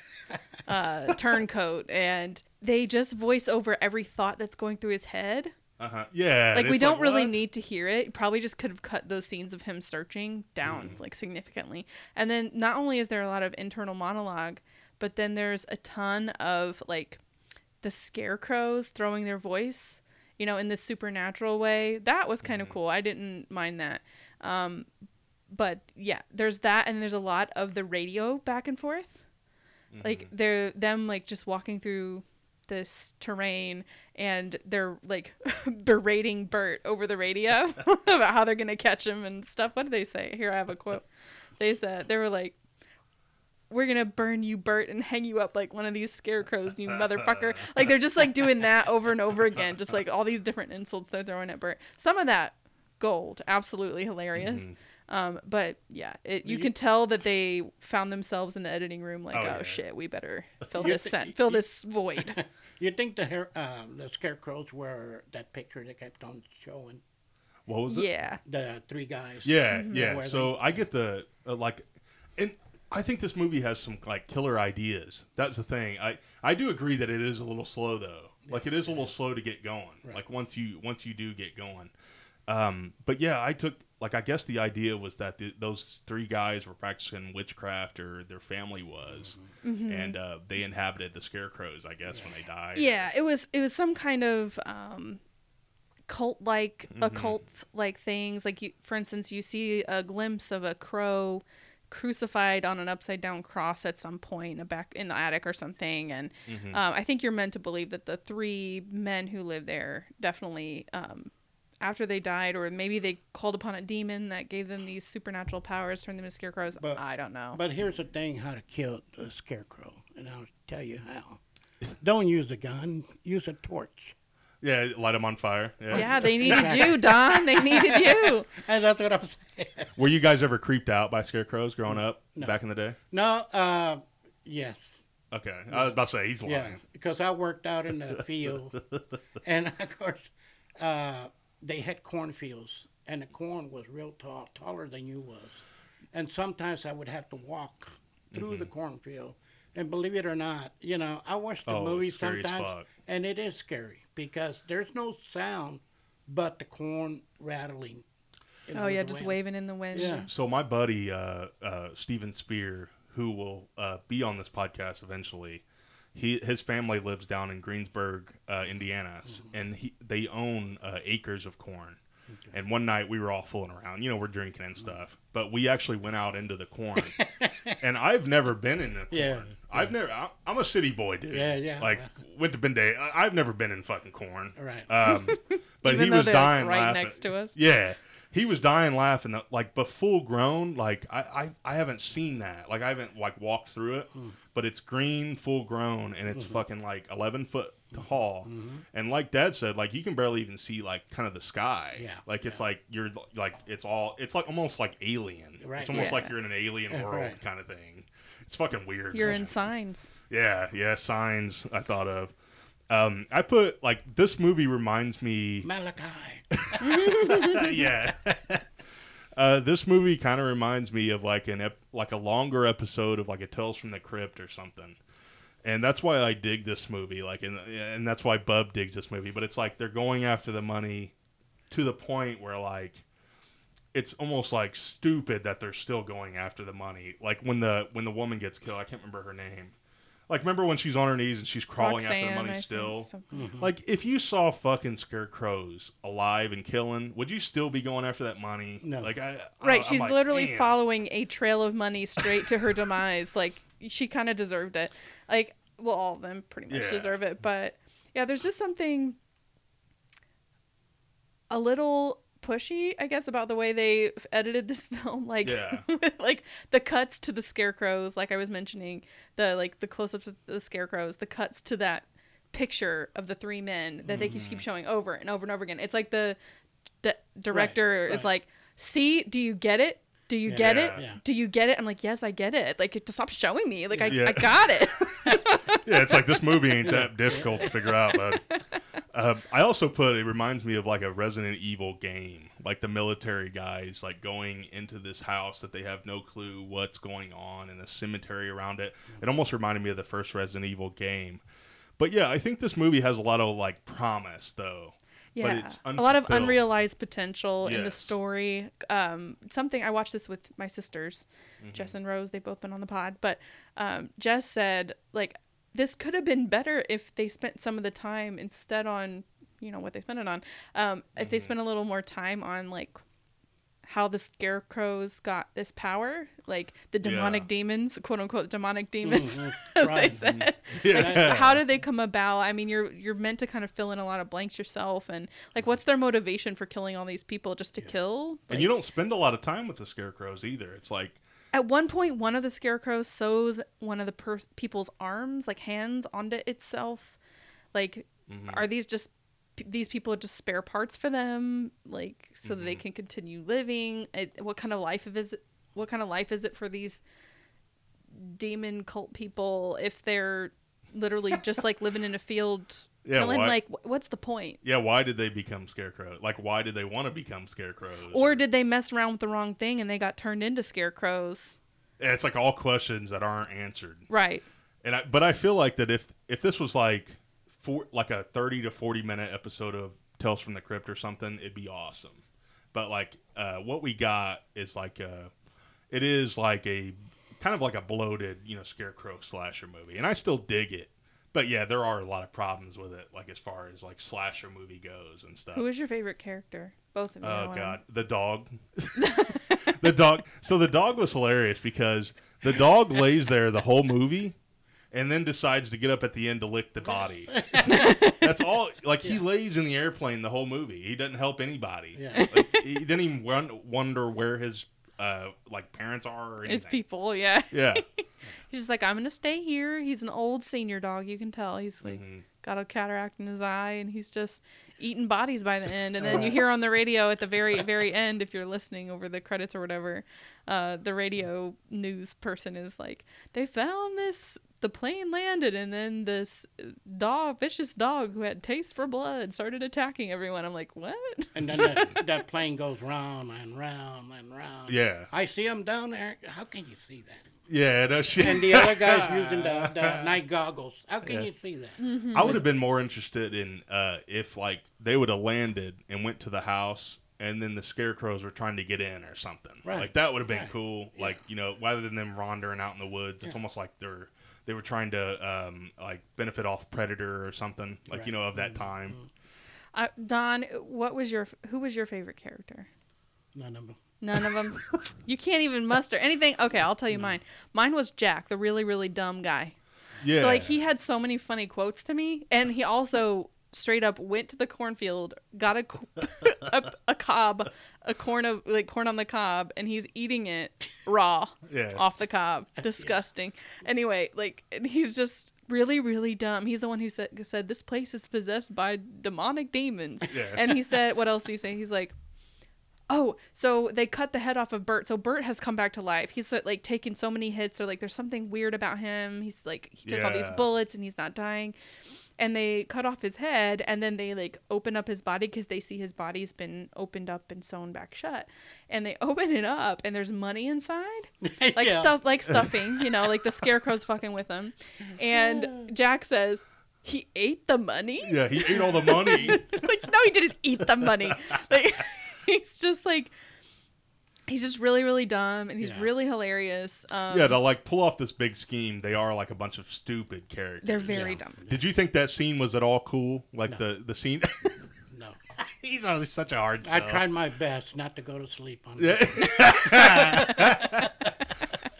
uh, turncoat, and they just voice over every thought that's going through his head. Uh-huh. Yeah. like we don't really what? need to hear it probably just could have cut those scenes of him searching down Mm-hmm. like significantly and then not only is there a lot of internal monologue but then there's a ton of like the scarecrows throwing their voice you know in this supernatural way that was kind Mm-hmm. of cool i didn't mind that um but yeah there's that and there's a lot of the radio back and forth like Mm-hmm. they're them like just walking through this terrain and they're like berating Bert over the radio about how they're gonna catch him and stuff. What did they say? Here I have a quote. They said they were like we're gonna burn you, Bert, and hang you up like one of these scarecrows, you motherfucker. Like they're just like doing that over and over again, just like all these different insults they're throwing at Bert. Some of that gold, absolutely hilarious. Mm-hmm. Um, but yeah, it, you can tell that they found themselves in the editing room, like, Oh, oh, yeah. shit, we better fill this thi- set, fill this void. You think the hair, uh, the scarecrows were that picture they kept on showing? What was it? yeah, The three guys. Yeah, Mm-hmm. yeah. Where So I get the uh, like, and I think this movie has some like killer ideas. That's the thing. I I do agree that it is a little slow though. Like it is a little slow to get going. Like once you once you do get going. Um, but yeah, I took like I guess the idea was that the, those three guys were practicing witchcraft or their family was, and uh, they inhabited the scarecrows. I guess when they died. Mm-hmm. yeah. It was it was some kind of um, cult like Mm-hmm. occult like things. Like you, for instance, you see a glimpse of a crow crucified on an upside down cross at some point in, a back in the attic or something and Mm-hmm. um, i think you're meant to believe that the three men who live there definitely um, after they died or maybe they called upon a demon that gave them these supernatural powers turned them into scarecrows But- i don't know But here's the thing: how to kill a scarecrow, and I'll tell you how. Don't use a gun. Use a torch. Yeah, light them on fire. Yeah. yeah they needed you don they needed you And that's what I'm saying. Were you guys ever creeped out by scarecrows growing up back in the day? No, uh, yes. Okay, I was about to say he's lying. Yeah, because I worked out in the field, and of course, uh, they had cornfields, and the corn was real tall, taller than you was, and sometimes I would have to walk through Mm-hmm. the cornfield. And believe it or not, you know, I watch the Oh, movie it's scary as sometimes, fuck. and it is scary because there's no sound but the corn rattling. oh yeah just wind. waving in the wind Yeah. So my buddy uh, uh, Steven Spear, who will uh, be on this podcast eventually, he his family lives down in Greensburg, uh, Indiana, s- and he, they own uh, acres of corn. And one night we were all fooling around, you know, we're drinking and stuff, but we actually went out into the corn. and I've never been in the corn. Yeah, I've never. I- I'm a city boy, dude. Yeah, yeah, Like yeah. went to Benday. I- I've never been in fucking corn. Right. Um, but Even he was dying right laughing. next to us? Yeah, he was dying laughing. Like, but full grown. Like, I, I, I haven't seen that. Like, I haven't like walked through it. Hmm. But it's green, full grown, and it's fucking like 11 foot Hmm. tall. And like Dad said, like you can barely even see like kind of the sky. Yeah, Like it's yeah. like you're like it's all it's like almost like alien. Right. It's almost Yeah. like you're in an alien Yeah, world right. kind of thing. It's fucking weird. you're in signs Yeah, yeah, signs I thought of. Um, I put like this movie reminds me. Malachai. yeah. Uh, this movie kind of reminds me of like an ep- like a longer episode of like a Tales from the Crypt or something, and that's why I dig this movie. Like, and and that's why Bub digs this movie. But it's like they're going after the money to the point where like it's almost like stupid that they're still going after the money. Like when the when the woman gets killed, I can't remember her name. Like remember when she's on her knees and she's crawling after the money I think, still. something. Mm-hmm. Like if you saw fucking scarecrows alive and killing, would you still be going after that money? No. Like I Right, I'm she's like, literally "Damn." following a trail of money straight to her demise. Like she kind of deserved it. Like, well, all of them pretty much Yeah. deserve it, but yeah, there's just something a little pushy, I guess, about the way they edited this film. Like, Yeah. like the cuts to the scarecrows, like I was mentioning, the like the close-ups of the scarecrows, the cuts to that picture of the three men that they just Mm-hmm. keep showing over and over and over again. It's like the the director is right. like, "See, do you get it? Do you get it? Yeah. Yeah. Do you get it?" I'm like, "Yes, I get it. Like, to stop showing me. Like, I, Yeah. I got it." Yeah, it's like this movie ain't that difficult to figure out, bud. Uh, I also put it reminds me of like a Resident Evil game, like the military guys like going into this house that they have no clue what's going on and a cemetery around it. It almost reminded me of the first Resident Evil game. But yeah, I think this movie has a lot of like promise though. But Yeah, a lot of unrealized potential in the story. Um, something I watched this with my sisters, Mm-hmm. Jess and Rose. They've both been on the pod, but um, Jess said like this could have been better if they spent some of the time instead on you know what they spent it on. Um, If Mm-hmm. they spent a little more time on like how the scarecrows got this power, like the demonic Yeah. demons, quote unquote demonic demons, Mhm. as Right. they said. Yeah. Like, how did they come about? I mean, you're you're meant to kind of fill in a lot of blanks yourself, and like, what's their motivation for killing all these people just to kill? and you don't spend a lot of time with the scarecrows either. It's like At one point, one of the scarecrows sews one of the per- people's arms, like hands, onto itself. Like, Mm-hmm. are these just p- these people are just spare parts for them, like so that they Mm-hmm. can continue living? It, what kind of life is it? What kind of life is it for these demon cult people if they're literally just like living in a field Yeah, chilling? why- Like, what's the point? Yeah, why did they become scarecrows? Like, why did they want to become scarecrows? Or did they mess around with the wrong thing and they got turned into scarecrows? Yeah, it's like all questions that aren't answered. Right. And I, but I feel like that if if this was like for like a thirty to forty minute episode of Tales from the Crypt or something, it'd be awesome. But like uh, what we got is like a, it is like a kind of like a bloated you know scarecrow slasher movie, and I still dig it. But yeah, there are a lot of problems with it, like as far as like slasher movie goes and stuff. Who is your favorite character? Both of you. I Oh god, the dog. the dog. So the dog was hilarious because the dog lays there the whole movie and then decides to get up at the end to lick the body. That's all like he lays in the airplane the whole movie. He doesn't help anybody. Yeah. Like, he didn't even won- wonder where his uh like parents are or anything. It's people, yeah. Yeah. He's just like, I'm gonna stay here. He's an old senior dog. You can tell he's like Mm-hmm. got a cataract in his eye, and he's just eating bodies by the end. And then you hear on the radio at the very, very end, if you're listening over the credits or whatever, uh, the radio news person is like, they found this. The plane landed, and then this dog, vicious dog who had taste for blood, started attacking everyone. I'm like, what? And then that, that plane goes round and round and round. Yeah. I see him down there. How can you see that? Yeah, no shit. And the other guy's using the, the night goggles. How can Yeah. you see that? Mm-hmm. I would have been more interested in uh, if like they would have landed and went to the house and then the scarecrows were trying to get in or something. Right. Like that would have been Right. cool. Like you know, rather than them wandering out in the woods, it's almost like they're they were trying to um, like benefit off Predator or something. Like you know of that time. Uh, Don, what was your who was your favorite character? None of them. None of them. you can't even muster anything. Okay, I'll tell you mine. Mine was Jack, the really really dumb guy. Yeah. So like he had so many funny quotes to me, and he also straight up went to the cornfield, got a a, a cob, a corn of like corn on the cob, and he's eating it raw Yeah. off the cob. Disgusting. Anyway, like and he's just really really dumb. He's the one who said said this place is possessed by demonic demons. Yeah. And he said, what else do you say? He's like. Oh, so they cut the head off of Bert. So Bert has come back to life. He's uh, like taken so many hits. They're like, there's something weird about him. He's like, he took all these bullets and he's not dying. And they cut off his head and then they like open up his body because they see his body's been opened up and sewn back shut. And they open it up and there's money inside, like Yeah. stuff, like stuffing. You know, like the scarecrow's fucking with him. And Jack says. He ate the money? yeah, he ate all the money. like no he didn't eat the money like he's just like he's just really really dumb and he's Yeah. really hilarious um yeah, to like pull off this big scheme, they are like a bunch of stupid characters. they're very dumb Did you think that scene was at all cool? Like the the scene. No. He's always such a hard. I sell. tried my best not to go to sleep on Yeah. it.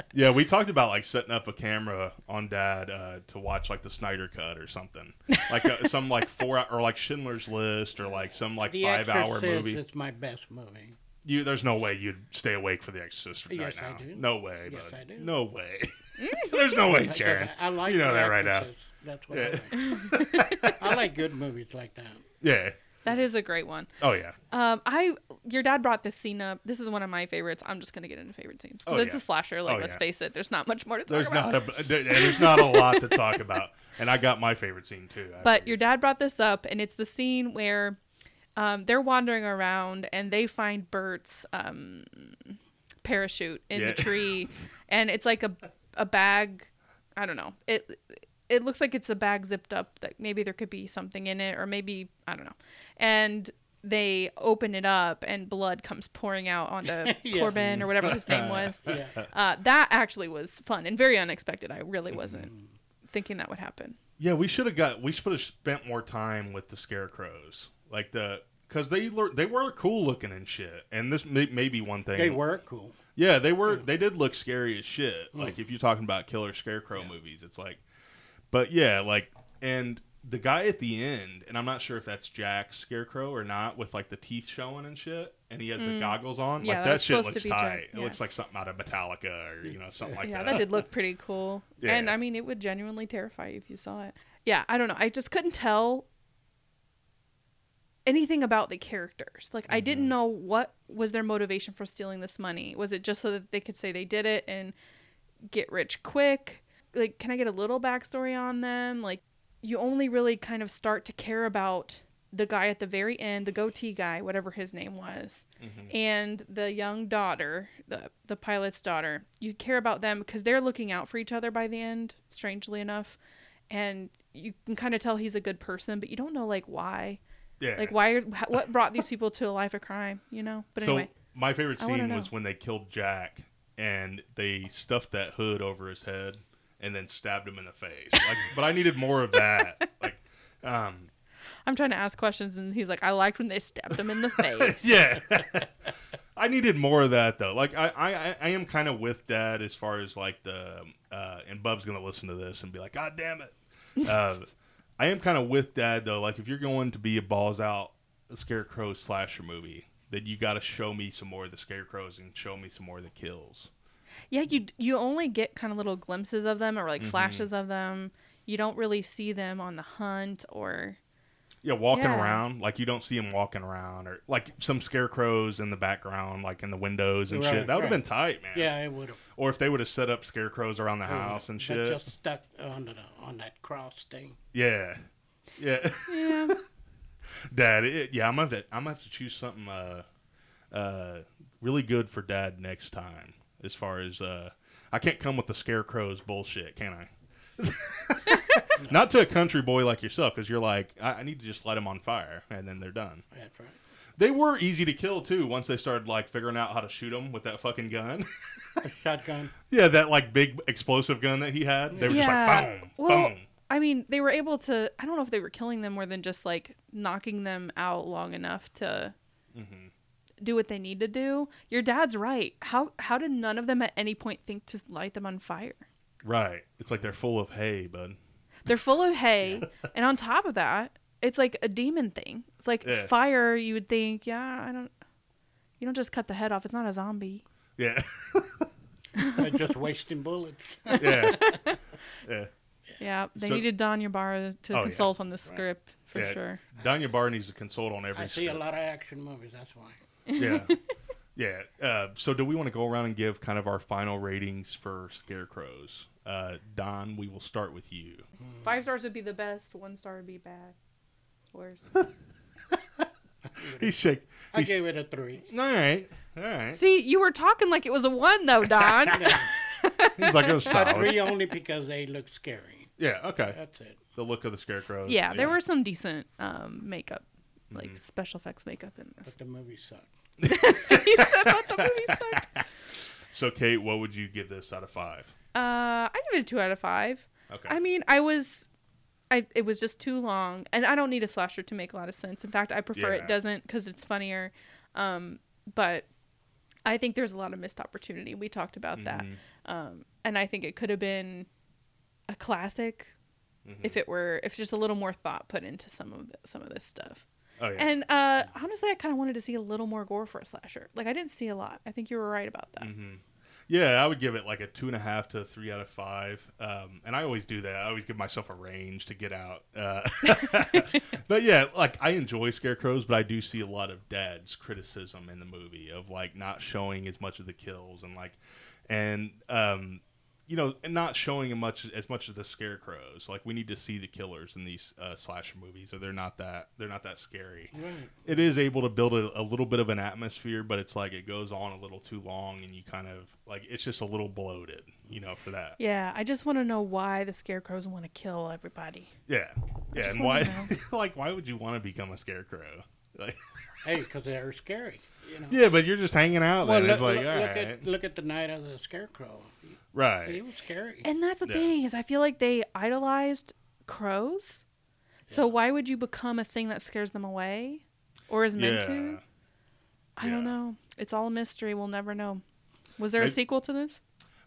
yeah, we talked about like setting up a camera on Dad uh, to watch like the Snyder Cut or something, like uh, some like four or like Schindler's List or like some like The five hour Exorcist movie. is my best movie. You, there's no way you'd stay awake for The Exorcist right Yes, now. I do. No way, Yes, bud. I do. No way. there's no way, Sharon. I, I like you know The that right now. That's what Yeah. I like. I like good movies like that. Yeah. that is a great one Oh yeah. um i your dad brought this scene up this is one of my favorites i'm just gonna get into favorite scenes because Oh, it's yeah. a slasher like Oh, let's yeah. face it there's not much more to talk There's about not a there's not a lot to talk about, and I got my favorite scene too. But after. your dad brought this up, and it's the scene where um, they're wandering around and they find Bert's um, parachute in Yeah. the tree, and it's like a a bag. I don't know. It it looks like it's a bag zipped up that maybe there could be something in it, or maybe I don't know. And they open it up, and blood comes pouring out onto Yeah. Corbin or whatever his name was. Yeah. Uh, that actually was fun and very unexpected. I really Mm-hmm. wasn't thinking that would happen. Yeah, we should have got. We should have spent more time with the scarecrows, like the because they lear- they were cool looking and shit. And this may, may be one thing. They were cool. Yeah, they were. They did look scary as shit. Like if you're talking about killer scarecrow movies, it's like, but yeah, like and the guy at the end, and I'm not sure if that's Jack Scarecrow or not, with like the teeth showing and shit, and he had the goggles on. Mm. Yeah, like that that was shit supposed to looks be tight. Jack, It yeah. looks like something out of Metallica or you know something like that. yeah, that. that did look pretty cool. Yeah. And I mean, it would genuinely terrify you if you saw it. Yeah, I don't know. I just couldn't tell anything about the characters. Like, I Mm-hmm. didn't know what was their motivation for stealing this money. Was it just so that they could say they did it and get rich quick? Like, can I get a little backstory on them? Like, you only really kind of start to care about the guy at the very end, the goatee guy, whatever his name was, and the young daughter, the the pilot's daughter. You care about them because they're looking out for each other by the end, strangely enough, and you can kind of tell he's a good person, but you don't know like why, yeah. like why, are, what brought these people to a life of crime, you know? But so anyway, my favorite scene was when they killed Jack and they stuffed that hood over his head and then stabbed him in the face. Like, but I needed more of that. Like, um, I'm trying to ask questions, and he's like, I liked when they stabbed him in the face. yeah. I needed more of that though. Like I, I, I am kind of with Dad as far as like the, uh, and Bub's gonna listen to this and be like, God damn it. Uh, I am kind of with Dad though. Like if you're going to be a balls out scarecrow slasher movie, then you got to show me some more of the scarecrows and show me some more of the kills. Yeah, you you only get kind of little glimpses of them or like Mm-hmm. flashes of them. You don't really see them on the hunt or Yeah, walking Yeah. around like you don't see him walking around, or like some scarecrows in the background, like in the windows and Right, shit. That would have right. been tight, man. Yeah, it would have. Or if they would have set up scarecrows around the house and shit. Just stuck under the on that cross thing. Yeah, yeah, yeah. Dad. It, yeah, I'm gonna have to, I'm gonna have to choose something uh, uh, really good for Dad next time. As far as uh, I can't come with the scarecrows bullshit, can I? Not to a country boy like yourself, because you're like, I, I need to just light them on fire, and then they're done. That's right. They were easy to kill too once they started like figuring out how to shoot them with that fucking gun. A shotgun. yeah, that like big explosive gun that he had. They were just like boom, well, boom. I mean, they were able to. I don't know if they were killing them more than just like knocking them out long enough to Mm-hmm. do what they need to do. Your dad's right. How how did none of them at any point think to light them on fire? Right. It's like they're full of hay, bud. They're full of hay, and on top of that, it's like a demon thing. It's like Yeah. fire. You would think, yeah, I don't. You don't just cut the head off. It's not a zombie. Yeah. They're just wasting bullets. yeah. Yeah. Yeah, they So- needed Don Ybarra to Oh, yeah. consult on the script for yeah. sure. Danya Barr needs to consult on every I see a script. lot of action movies. That's why. Yeah. Yeah. Uh, so, do we want to go around and give kind of our final ratings for Scarecrows? Uh, Don, we will start with you. Five stars would be the best. One star would be bad. Worse. He's shake. I He's, gave it a three. all right. All right. See, you were talking like it was a one though, Don. He's like, it was A three only because they look scary. Yeah. Okay. That's it. The look of the Scarecrows. yeah, there were some decent um, makeup, like Mm-hmm. special effects makeup in this. But the movie sucked. he said what the movie sucked. So, Kate, what would you give this out of five? Uh, I give it a two out of five. Okay. I mean, I was, I it was just too long, and I don't need a slasher to make a lot of sense. In fact, I prefer Yeah. it doesn't because it's funnier. Um, but I think there's a lot of missed opportunity. We talked about that, Mm-hmm. um, and I think it could have been a classic Mm-hmm. if it were if just a little more thought put into some of the, some of this stuff. Oh, yeah. And uh, honestly, I kind of wanted to see a little more gore for a slasher. Like I didn't see a lot. I think you were right about that. Mm-hmm. Yeah, I would give it like a two and a half to three out of five. Um, and I always do that. I always give myself a range to get out. Uh, but yeah, like I enjoy scarecrows, but I do see a lot of dad's criticism in the movie of like not showing as much of the kills and like, and um, you know, and not showing as much as much of the scarecrows. Like we need to see the killers in these uh, slasher movies, or they're not that they're not that scary Right. it is able to build a, a little bit of an atmosphere, but it's like it goes on a little too long, and you kind of like it's just a little bloated, you know, for that. Yeah, I just want to know why the scarecrows want to kill everybody. Yeah, yeah, and why, like, why would you want to become a scarecrow? Like, Hey, because they're scary. You know. yeah, but you're just hanging out there. Well, it's look, like, look, all look right, at look at the night of the scarecrow. He, he right, was scary. And that's the Yeah. thing is, I feel like they idolized crows. So why would you become a thing that scares them away, or is meant yeah. to? I don't know. It's all a mystery. We'll never know. Was there a sequel to this?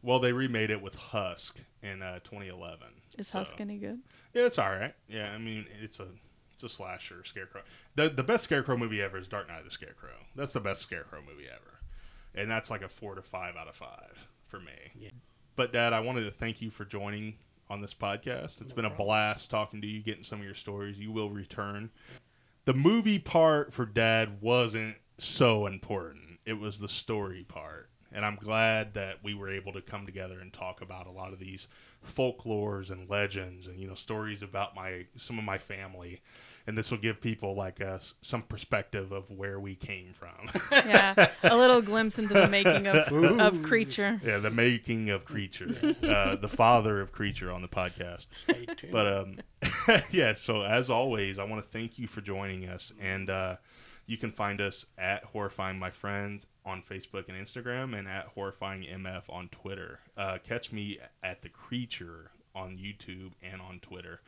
Well, they remade it with Husk in uh, 2011. Is So- Husk any good? Yeah, it's all right. Yeah, I mean, it's a it's a slasher scarecrow. The the best scarecrow movie ever is Dark Night of the Scarecrow. That's the best scarecrow movie ever, and that's like a four to five out of five for me. Yeah. But Dad, I wanted to thank you for joining on this podcast. It's been a blast talking to you, getting some of your stories. You will return. The movie part for Dad wasn't so important. It was the story part. And I'm glad that we were able to come together and talk about a lot of these folklores and legends and you know stories about my some of my family and this will give people like us some perspective of where we came from Yeah, a little glimpse into the making of, of Creature. yeah the making of creature uh, the father of creature on the podcast Stay tuned. But um, yeah. So as always, I want to thank you for joining us, and uh, you can find us at Horrifying My Friends on Facebook and Instagram, and at Horrifying MF on Twitter. Uh, catch me at the Creature on YouTube and on Twitter.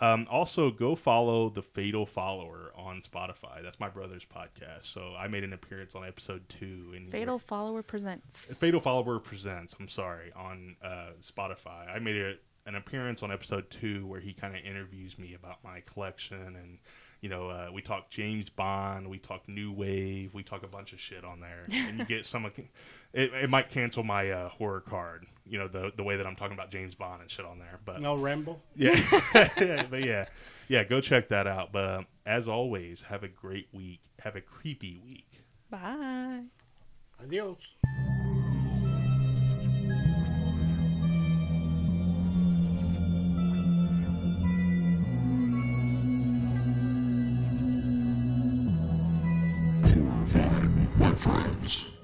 Um, also, go follow the Fatal Follower on Spotify. That's my brother's podcast. So I made an appearance on episode two. And Fatal Follower presents. Fatal Follower presents. I'm sorry on uh, Spotify. I made a, an appearance on episode two where he kind of interviews me about my collection and. You know, uh, we talk James Bond, we talk New Wave, we talk a bunch of shit on there, and you get some. It, it might cancel my uh, horror card. You know, the the way that I'm talking about James Bond and shit on there, but no ramble. yeah, but yeah, yeah, go check that out. But um, as always, have a great week. Have a creepy week. Bye. Adios. Friends.